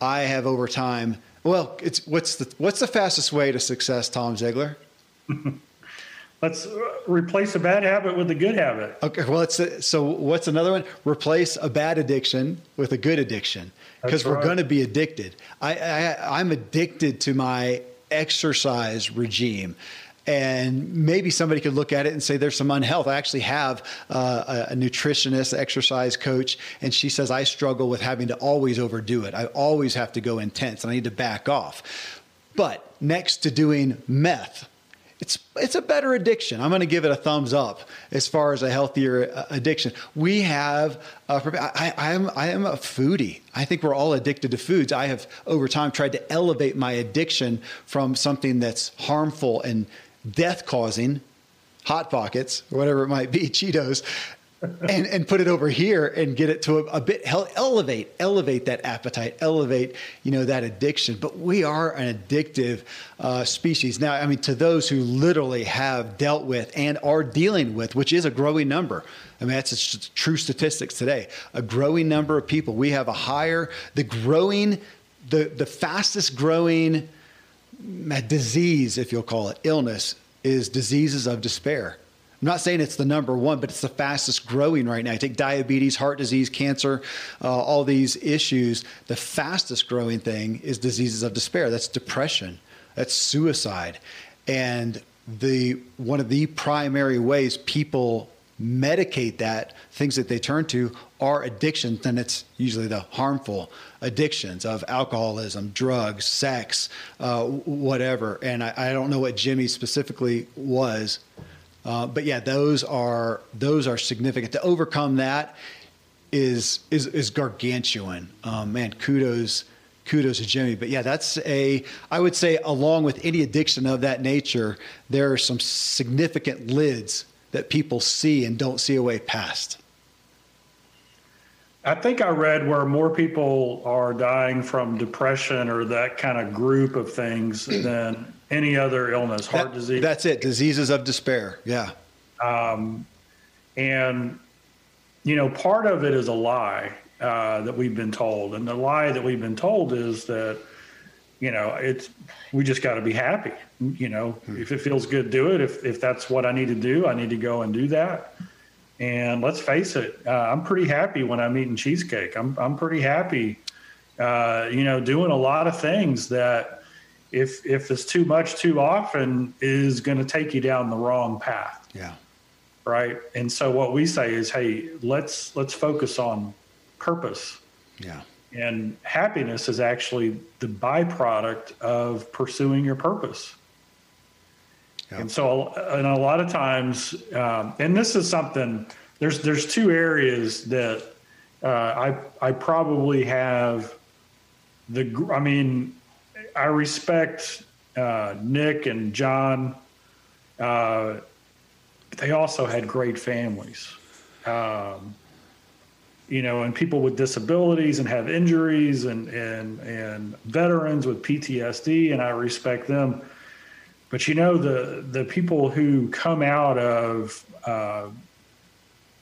I have over time well, it's what's the what's the fastest way to success, Tom Ziglar? Let's replace a bad habit with a good habit. Okay, well, it's a, so. What's another one? Replace a bad addiction with a good addiction because right. we're going to be addicted. I, I I'm addicted to my exercise regime and maybe somebody could look at it and say there's some unhealth. I actually have uh, a, a, nutritionist, exercise coach, and she says I struggle with having to always overdo it. I always have to go intense, and I need to back off. But next to doing meth, it's it's a better addiction. I'm going to give it a thumbs up as far as a healthier uh, addiction. We have uh, I, I am I am a foodie. I think we're all addicted to foods. I have over time tried to elevate my addiction from something that's harmful and death causing hot pockets whatever it might be, Cheetos, and and put it over here and get it to a, a, bit elevate elevate that appetite, elevate you know that addiction. But we are an addictive uh, species now. I mean, to those who literally have dealt with and are dealing with, which is a growing number. I mean, that's true statistics today. A growing number of people. We have a higher, the growing, the the fastest growing disease, if you'll call it, illness, is diseases of despair. I'm not saying it's the number one, but it's the fastest growing right now. Take diabetes, heart disease, cancer, uh, all these issues. The fastest growing thing is diseases of despair. That's depression. That's suicide. And the one of the primary ways people medicate that, things that they turn to are addictions, then it's usually the harmful addictions of alcoholism, drugs, sex, uh, whatever. And I, I, don't know what Jimmy specifically was, uh, but yeah, those are those are significant. To overcome that is is is gargantuan. Um, man, kudos kudos to Jimmy. But yeah, that's a, I would say, along with any addiction of that nature, there are some significant lids that people see and don't see a way past? I think I read where more people are dying from depression or that kind of group of things than any other illness, heart that, disease. That's it, diseases of despair. Yeah. Um, and, you know, part of it is a lie uh, that we've been told. And the lie that we've been told is that, you know, it's we just got to be happy. You know, hmm. if it feels good, do it. If if that's what I need to do, I need to go and do that. And let's face it, uh, I'm pretty happy when I'm eating cheesecake. I'm I'm pretty happy, uh, you know, doing a lot of things that if if it's too much too often is going to take you down the wrong path. Yeah. Right. And so what we say is, hey, let's let's focus on purpose. Yeah And happiness is actually the byproduct of pursuing your purpose. Yeah. And so, and a lot of times, um, and this is something. There's there's two areas that uh, I I probably have the. I mean, I respect uh, Nick and John. Uh, they also had great families. Um, you know, and people with disabilities and have injuries and and and veterans with PTSD, and I respect them. But you know, the the people who come out of uh,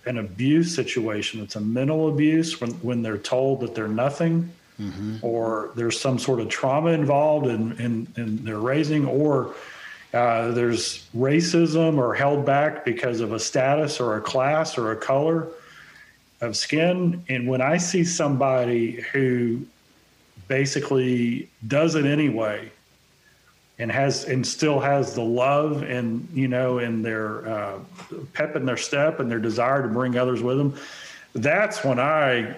an abuse situation, it's a mental abuse when when they're told that they're nothing, mm-hmm. or there's some sort of trauma involved in in, in their raising, or uh, there's racism or held back because of a status or a class or a color of skin. And when I see somebody who basically does it anyway and has and still has the love and you know and their uh, pep in their step and their desire to bring others with them that's when i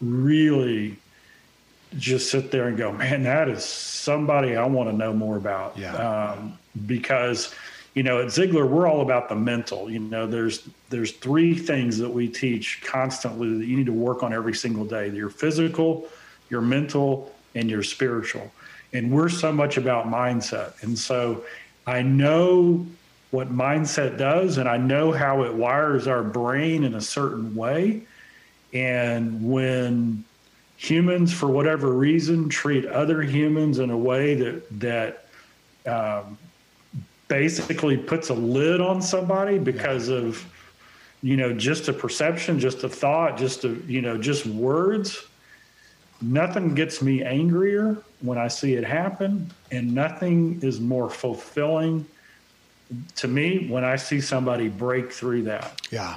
really just sit there and go man that is somebody i want to know more about yeah. um, because you know at ziglar we're all about the mental you know there's there's three things that we teach constantly that you need to work on every single day your physical your mental and your spiritual and we're so much about mindset. And so I know what mindset does, and I know how it wires our brain in a certain way. And when humans, for whatever reason, treat other humans in a way that that um, basically puts a lid on somebody because of you know just a perception, just a thought, just a you know just words nothing gets me angrier when I see it happen, and nothing is more fulfilling to me when I see somebody break through that. Yeah.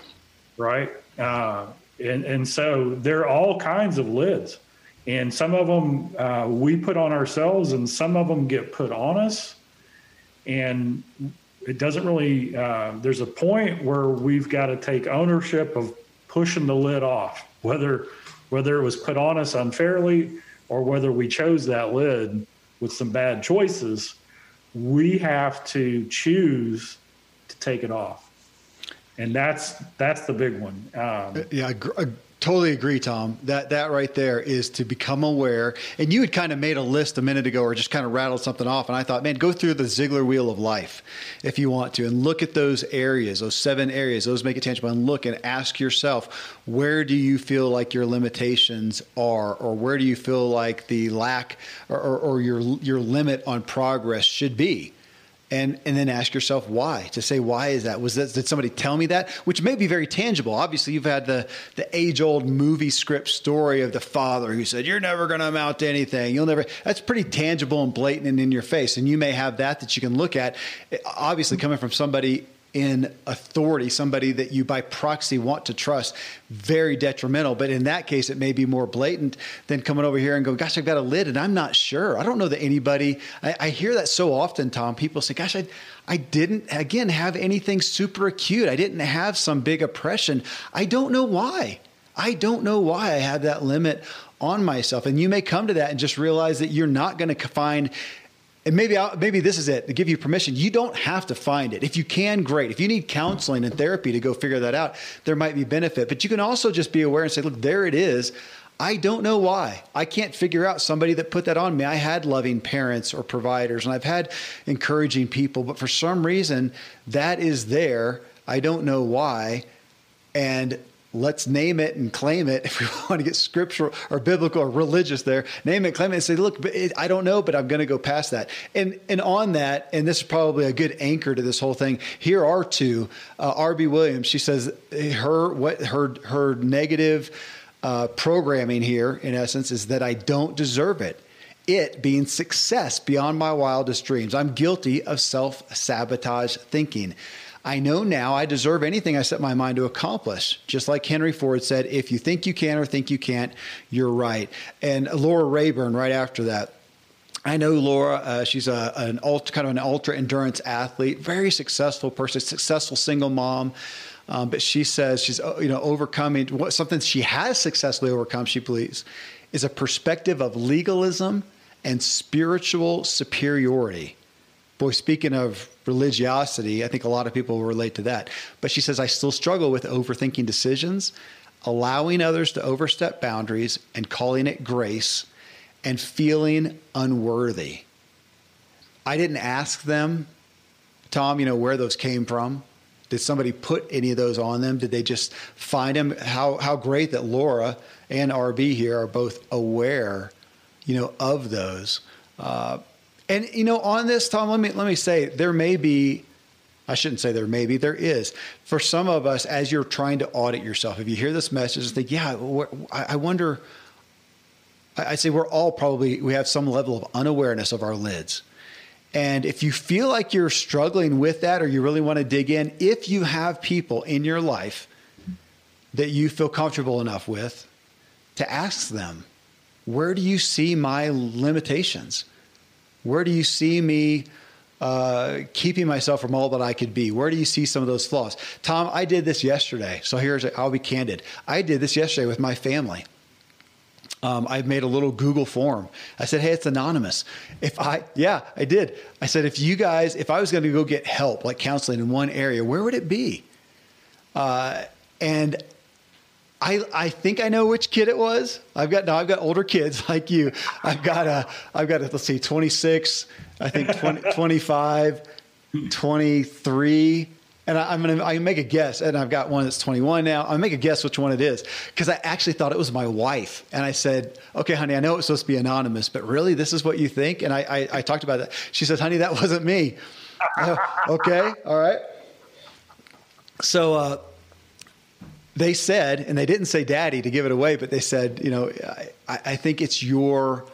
Right. Uh, and and so there are all kinds of lids, and some of them uh, we put on ourselves, and some of them get put on us, and it doesn't really. Uh, there's a point where we've got to take ownership of pushing the lid off, whether whether it was put on us unfairly or whether we chose that lid with some bad choices, we have to choose to take it off. And that's that's the big one. Um, yeah, totally agree, Tom. That that right there is to become aware. And you had kind of made a list a minute ago, or just kind of rattled something off. And I thought, man, go through the Ziglar wheel of life if you want to, and look at those areas, those seven areas. Those make it tangible, and look and ask yourself, where do you feel like your limitations are, or where do you feel like the lack or, or, or your your limit on progress should be? And and then ask yourself why to say why is that? Was that did somebody tell me that? Which may be very tangible. Obviously you've had the the age old movie script story of the father who said you're never going to amount to anything. You'll never that's pretty tangible and blatant and in your face. And you may have that that you can look at obviously coming from somebody in authority, somebody that you by proxy want to trust, very detrimental. But in that case, it may be more blatant than coming over here and go, gosh, I've got a lid and I'm not sure. I don't know that anybody, I, I hear that so often, Tom. People say, gosh, I, I didn't, again, have anything super acute. I didn't have some big oppression. I don't know why. I don't know why I had that limit on myself. And you may come to that and just realize that you're not going to find and maybe I'll, maybe this is it to give you permission. You don't have to find it. If you can, great. If you need counseling and therapy to go figure that out, there might be benefit. But you can also just be aware and say, look, there it is. I don't know why. I can't figure out somebody that put that on me. I had loving parents or providers, and I've had encouraging people, but for some reason, that is there. I don't know why. And let's name it and claim it if we want to get scriptural or biblical or religious there. Name it claim it and say look i don't know but i'm going to go past that. And and on that and this is probably a good anchor to this whole thing here are two. Uh, rb williams she says her what her her negative uh, programming here in essence is that i don't deserve it. It being success beyond my wildest dreams. I'm guilty of self-sabotage thinking I know now I deserve anything I set my mind to accomplish. Just like Henry Ford said, if you think you can or think you can't, you're right. And Laura Rayburn, right after that, I know Laura. Uh, she's a, an ultra, kind of an ultra endurance athlete, very successful person, successful single mom. Um, but she says she's uh, you know overcoming what something she has successfully overcome. She believes is a perspective of legalism and spiritual superiority. Boy, speaking of religiosity, I think a lot of people relate to that. But she says, I still struggle with overthinking decisions, allowing others to overstep boundaries and calling it grace, and feeling unworthy. I didn't ask them, Tom, you know, where those came from. Did somebody put any of those on them? Did they just find them? How, how great that Laura and RB here are both aware, you know, of those. Uh, and you know, on this, Tom, let me let me say there may be. I shouldn't say there may be. There is for some of us as you're trying to audit yourself. If you hear this message, think, yeah, I wonder. I say we're all probably we have some level of unawareness of our lids. And if you feel like you're struggling with that or you really want to dig in, if you have people in your life that you feel comfortable enough with to ask them, where do you see my limitations? Where do you see me uh, keeping myself from all that I could be? Where do you see some of those flaws? Tom, I did this yesterday. So here's, I'll be candid. I did this yesterday with my family. Um, I made a little Google form. I said, "Hey, it's anonymous." If I, yeah, I did. I said, if you guys, if I was going to go get help, like counseling in one area, where would it be? Uh, and I, I think I know which kid it was. I've got now I've got older kids like you. I've got a I've got a, let's see 26, I think 20, 25, 23 and I, am gonna I make a guess, and I've got one that's 21 now. I'll make a guess which one it is because I actually thought it was my wife, and I said, "Okay, honey, I know it's supposed to be anonymous, but really, this is what you think?" And I I, I talked about that. She says, "Honey, that wasn't me." okay, all right. So uh, they said, and they didn't say daddy to give it away, but they said, you know, I, I think it's your,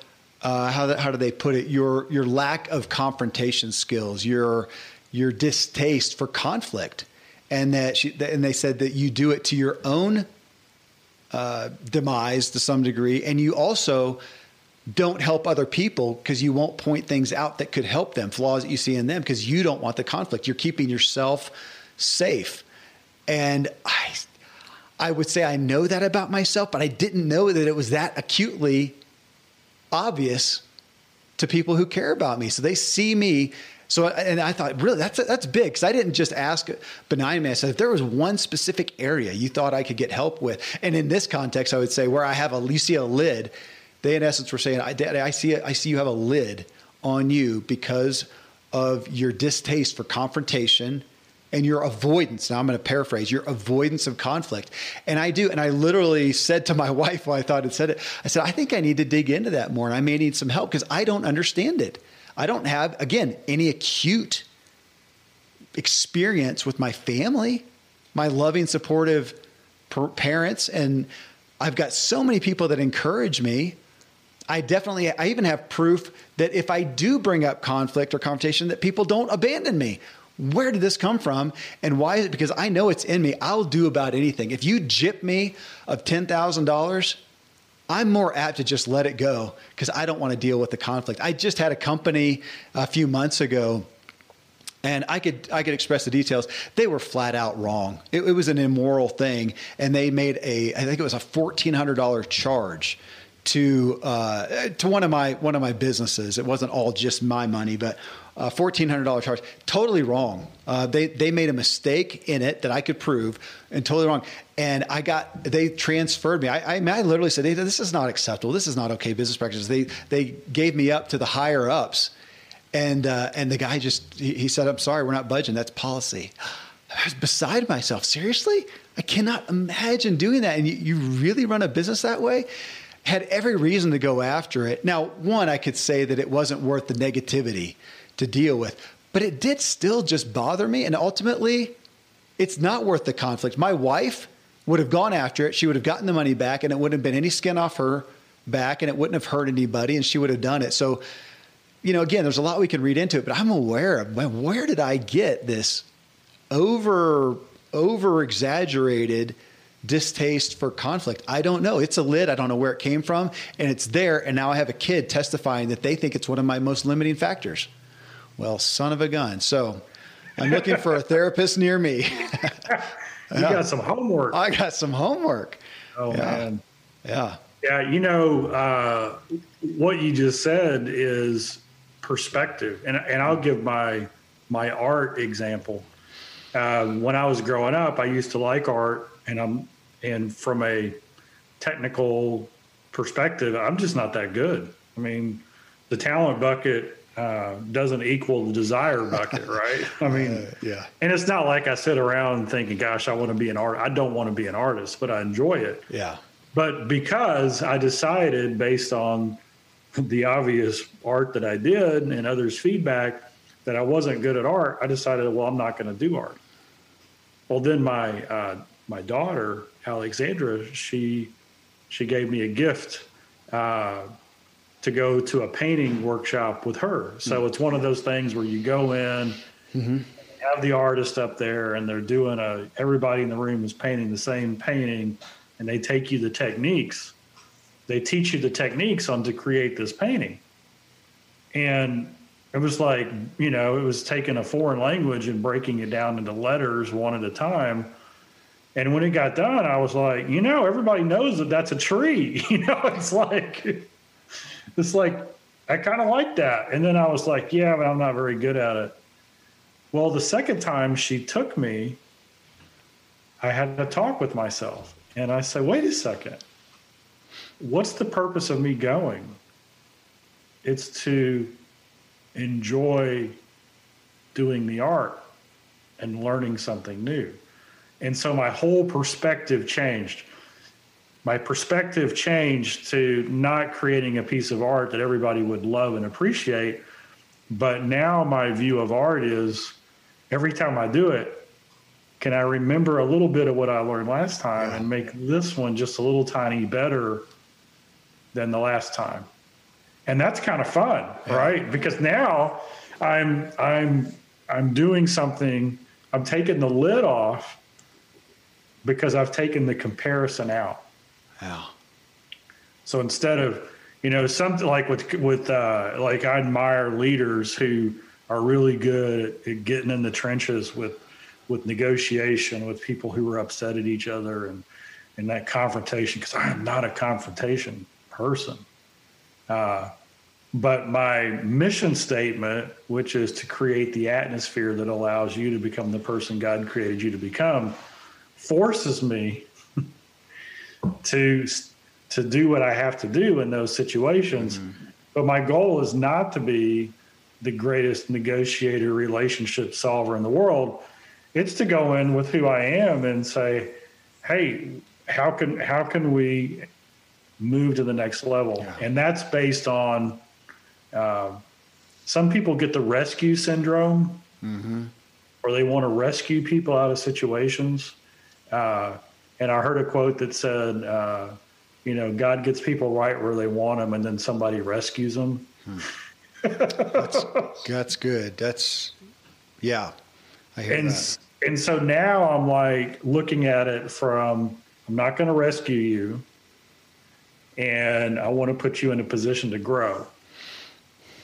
uh, how, how do they put it? Your, your lack of confrontation skills, your, your distaste for conflict. And that she, and they said that you do it to your own uh, demise to some degree. And you also don't help other people because you won't point things out that could help them, flaws that you see in them, because you don't want the conflict. You're keeping yourself safe. And I, I would say I know that about myself, but I didn't know that it was that acutely obvious to people who care about me. So they see me. So, and I thought, really, that's that's big because I didn't just ask benign I said, if there was one specific area you thought I could get help with, and in this context, I would say where I have a you see a lid, they in essence were saying, I, Daddy, I see I see you have a lid on you because of your distaste for confrontation and your avoidance. Now I'm going to paraphrase your avoidance of conflict. And I do. And I literally said to my wife while I thought it said it, I said, I think I need to dig into that more and I may need some help because I don't understand it. I don't have, again, any acute experience with my family, my loving, supportive parents. And I've got so many people that encourage me. I definitely, I even have proof that if I do bring up conflict or confrontation, that people don't abandon me where did this come from and why is it because i know it's in me i'll do about anything if you jip me of $10000 i'm more apt to just let it go because i don't want to deal with the conflict i just had a company a few months ago and I could I could express the details. They were flat out wrong. It, it was an immoral thing, and they made a I think it was a fourteen hundred dollar charge to uh, to one of my one of my businesses. It wasn't all just my money, but uh, $1,400 charge. Totally wrong. Uh, they, they made a mistake in it that I could prove and totally wrong. And I got, they transferred me. I, I, I literally said, hey, this is not acceptable. This is not okay business practices. They, they gave me up to the higher ups. And, uh, and the guy just, he, he said, I'm sorry, we're not budging. That's policy. I was beside myself. Seriously? I cannot imagine doing that. And you, you really run a business that way? Had every reason to go after it. Now, one, I could say that it wasn't worth the negativity to deal with. But it did still just bother me. And ultimately, it's not worth the conflict. My wife would have gone after it. She would have gotten the money back, and it wouldn't have been any skin off her back, and it wouldn't have hurt anybody, and she would have done it. So, you know, again, there's a lot we can read into it, but I'm aware of man, where did I get this over over exaggerated distaste for conflict? I don't know. It's a lid. I don't know where it came from, and it's there. And now I have a kid testifying that they think it's one of my most limiting factors. Well, son of a gun. So I'm looking for a therapist near me. you got some homework. I got some homework. Oh, yeah. man. Yeah. Yeah, you know, uh, what you just said is perspective, and and I'll give my my art example. Uh, when I was growing up, I used to like art, and I'm and from a technical perspective, I'm just not that good. I mean, the talent bucket uh, doesn't equal the desire bucket, right? I mean, uh, yeah. And it's not like I sit around thinking, "Gosh, I want to be an art." I don't want to be an artist, but I enjoy it. Yeah. But because I decided, based on the obvious art that I did and others' feedback, that I wasn't good at art, I decided, well, I'm not going to do art. Well, then my uh, my daughter Alexandra, she she gave me a gift uh, to go to a painting workshop with her. So mm-hmm. it's one of those things where you go in, mm-hmm. have the artist up there, and they're doing a. Everybody in the room is painting the same painting, and they take you the techniques. They teach you the techniques on to create this painting, and it was like you know it was taking a foreign language and breaking it down into letters one at a time and when it got done i was like you know everybody knows that that's a tree you know it's like it's like i kind of like that. And then i was like yeah but i'm not very good at it. Well the second time she took me i had a talk with myself. And i said wait a second. What's the purpose of me going? It's to enjoy doing the art and learning something new. And so my whole perspective changed. My perspective changed to not creating a piece of art that everybody would love and appreciate. But now my view of art is every time I do it, can I remember a little bit of what I learned last time and make this one just a little tiny better than the last time? and that's kind of fun, yeah. right? Because now I'm I'm I'm doing something. I'm taking the lid off because I've taken the comparison out. Yeah. So instead of you know something like with with uh, like I admire leaders who are really good at getting in the trenches with with negotiation with people who are upset at each other and and that confrontation because I am not a confrontation person. Uh, but my mission statement, which is to create the atmosphere that allows you to become the person God created you to become, forces me to to do what I have to do in those situations. Mm-hmm. But my goal is not to be the greatest negotiator, relationship solver in the world. It's to go in with who I am and say, "Hey, how can how can we move to the next level?" Yeah. And that's based on uh, some people get the rescue syndrome, mm-hmm. or they want to rescue people out of situations. Uh, and I heard a quote that said, uh, "You know, God gets people right where they want them, and then somebody rescues them." Hmm. that's, that's good. That's yeah, I hear and, that. And so now I'm like looking at it from I'm not going to rescue you, and I want to put you in a position to grow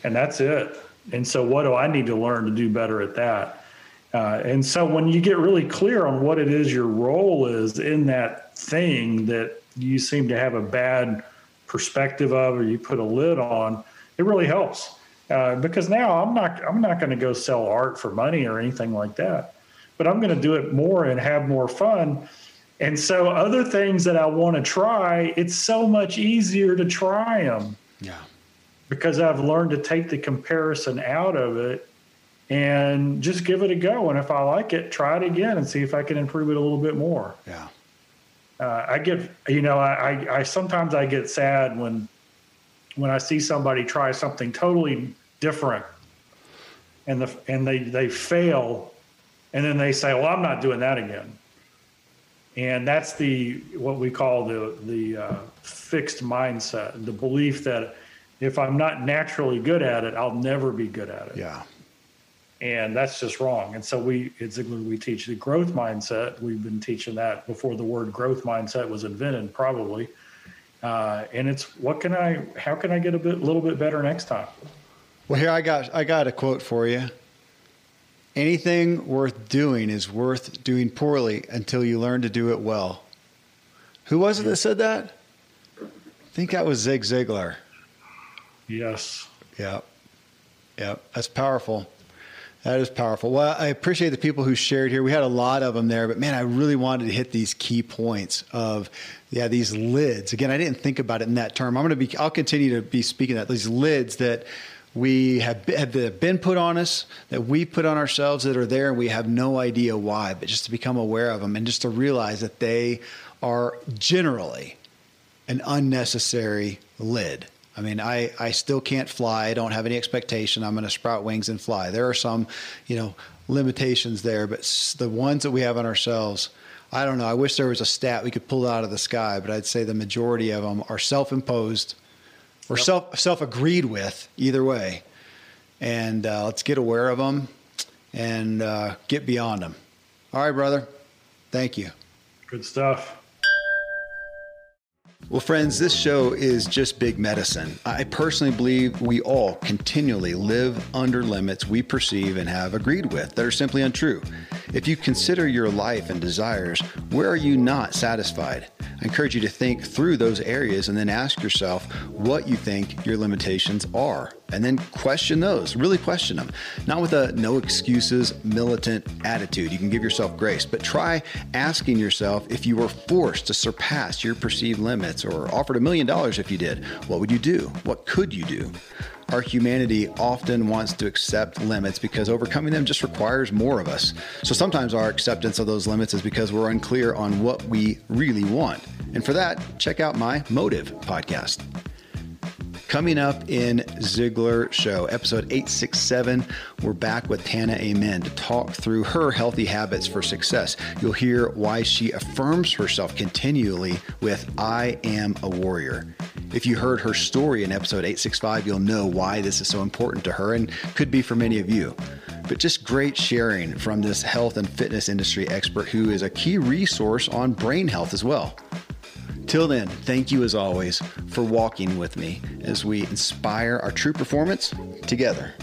and that's it. And so, what do I need to learn to do better at that? Uh, and so, when you get really clear on what it is your role is in that thing that you seem to have a bad perspective of, or you put a lid on, it really helps. Uh, because now I'm not I'm not going to go sell art for money or anything like that, but I'm going to do it more and have more fun. And so, other things that I want to try, it's so much easier to try them. Yeah because I've learned to take the comparison out of it and just give it a go. And if I like it, try it again and see if I can improve it a little bit more. Yeah. Uh, I get, you know, I, I, I sometimes I get sad when when I see somebody try something totally different and the and they they fail and then they say, "Well, I'm not doing that again." And that's the what we call the the uh, fixed mindset, the belief that if I'm not naturally good at it, I'll never be good at it. Yeah. And that's just wrong. And so we at Ziglar we teach the growth mindset. We've been teaching that before the word growth mindset was invented, probably. Uh, and it's what can I how can I get a bit little bit better next time? Well, here I got I got a quote for you. Anything worth doing is worth doing poorly until you learn to do it well. Who was it that said that? I think that was Zig Ziglar. Yes. Yeah. Yeah. That's powerful. That is powerful. Well, I appreciate the people who shared here. We had a lot of them there, but man, I really wanted to hit these key points of, yeah, these lids. Again, I didn't think about it in that term. I'm going to be, I'll continue to be speaking that these lids that we have, have been put on us, that we put on ourselves that are there, and we have no idea why, but just to become aware of them and just to realize that they are generally an unnecessary lid. I mean, I, I still can't fly. I don't have any expectation I'm going to sprout wings and fly. There are some, you know, limitations there, but the ones that we have on ourselves, I don't know. I wish there was a stat we could pull out of the sky, but I'd say the majority of them are self-imposed or yep. self self-agreed with. Either way, and uh, let's get aware of them and uh, get beyond them. All right, brother. Thank you. Good stuff. Well, friends, this show is just big medicine. I personally believe we all continually live under limits we perceive and have agreed with that are simply untrue. If you consider your life and desires, where are you not satisfied? I encourage you to think through those areas and then ask yourself what you think your limitations are. And then question those, really question them. Not with a no excuses, militant attitude. You can give yourself grace, but try asking yourself if you were forced to surpass your perceived limits or offered a million dollars if you did, what would you do? What could you do? Our humanity often wants to accept limits because overcoming them just requires more of us. So sometimes our acceptance of those limits is because we're unclear on what we really want. And for that, check out my Motive podcast. Coming up in Ziglar Show, episode 867, we're back with Tana Amen to talk through her healthy habits for success. You'll hear why she affirms herself continually with I am a warrior. If you heard her story in episode 865, you'll know why this is so important to her and could be for many of you. But just great sharing from this health and fitness industry expert who is a key resource on brain health as well. Till then, thank you as always for walking with me as we inspire our true performance together.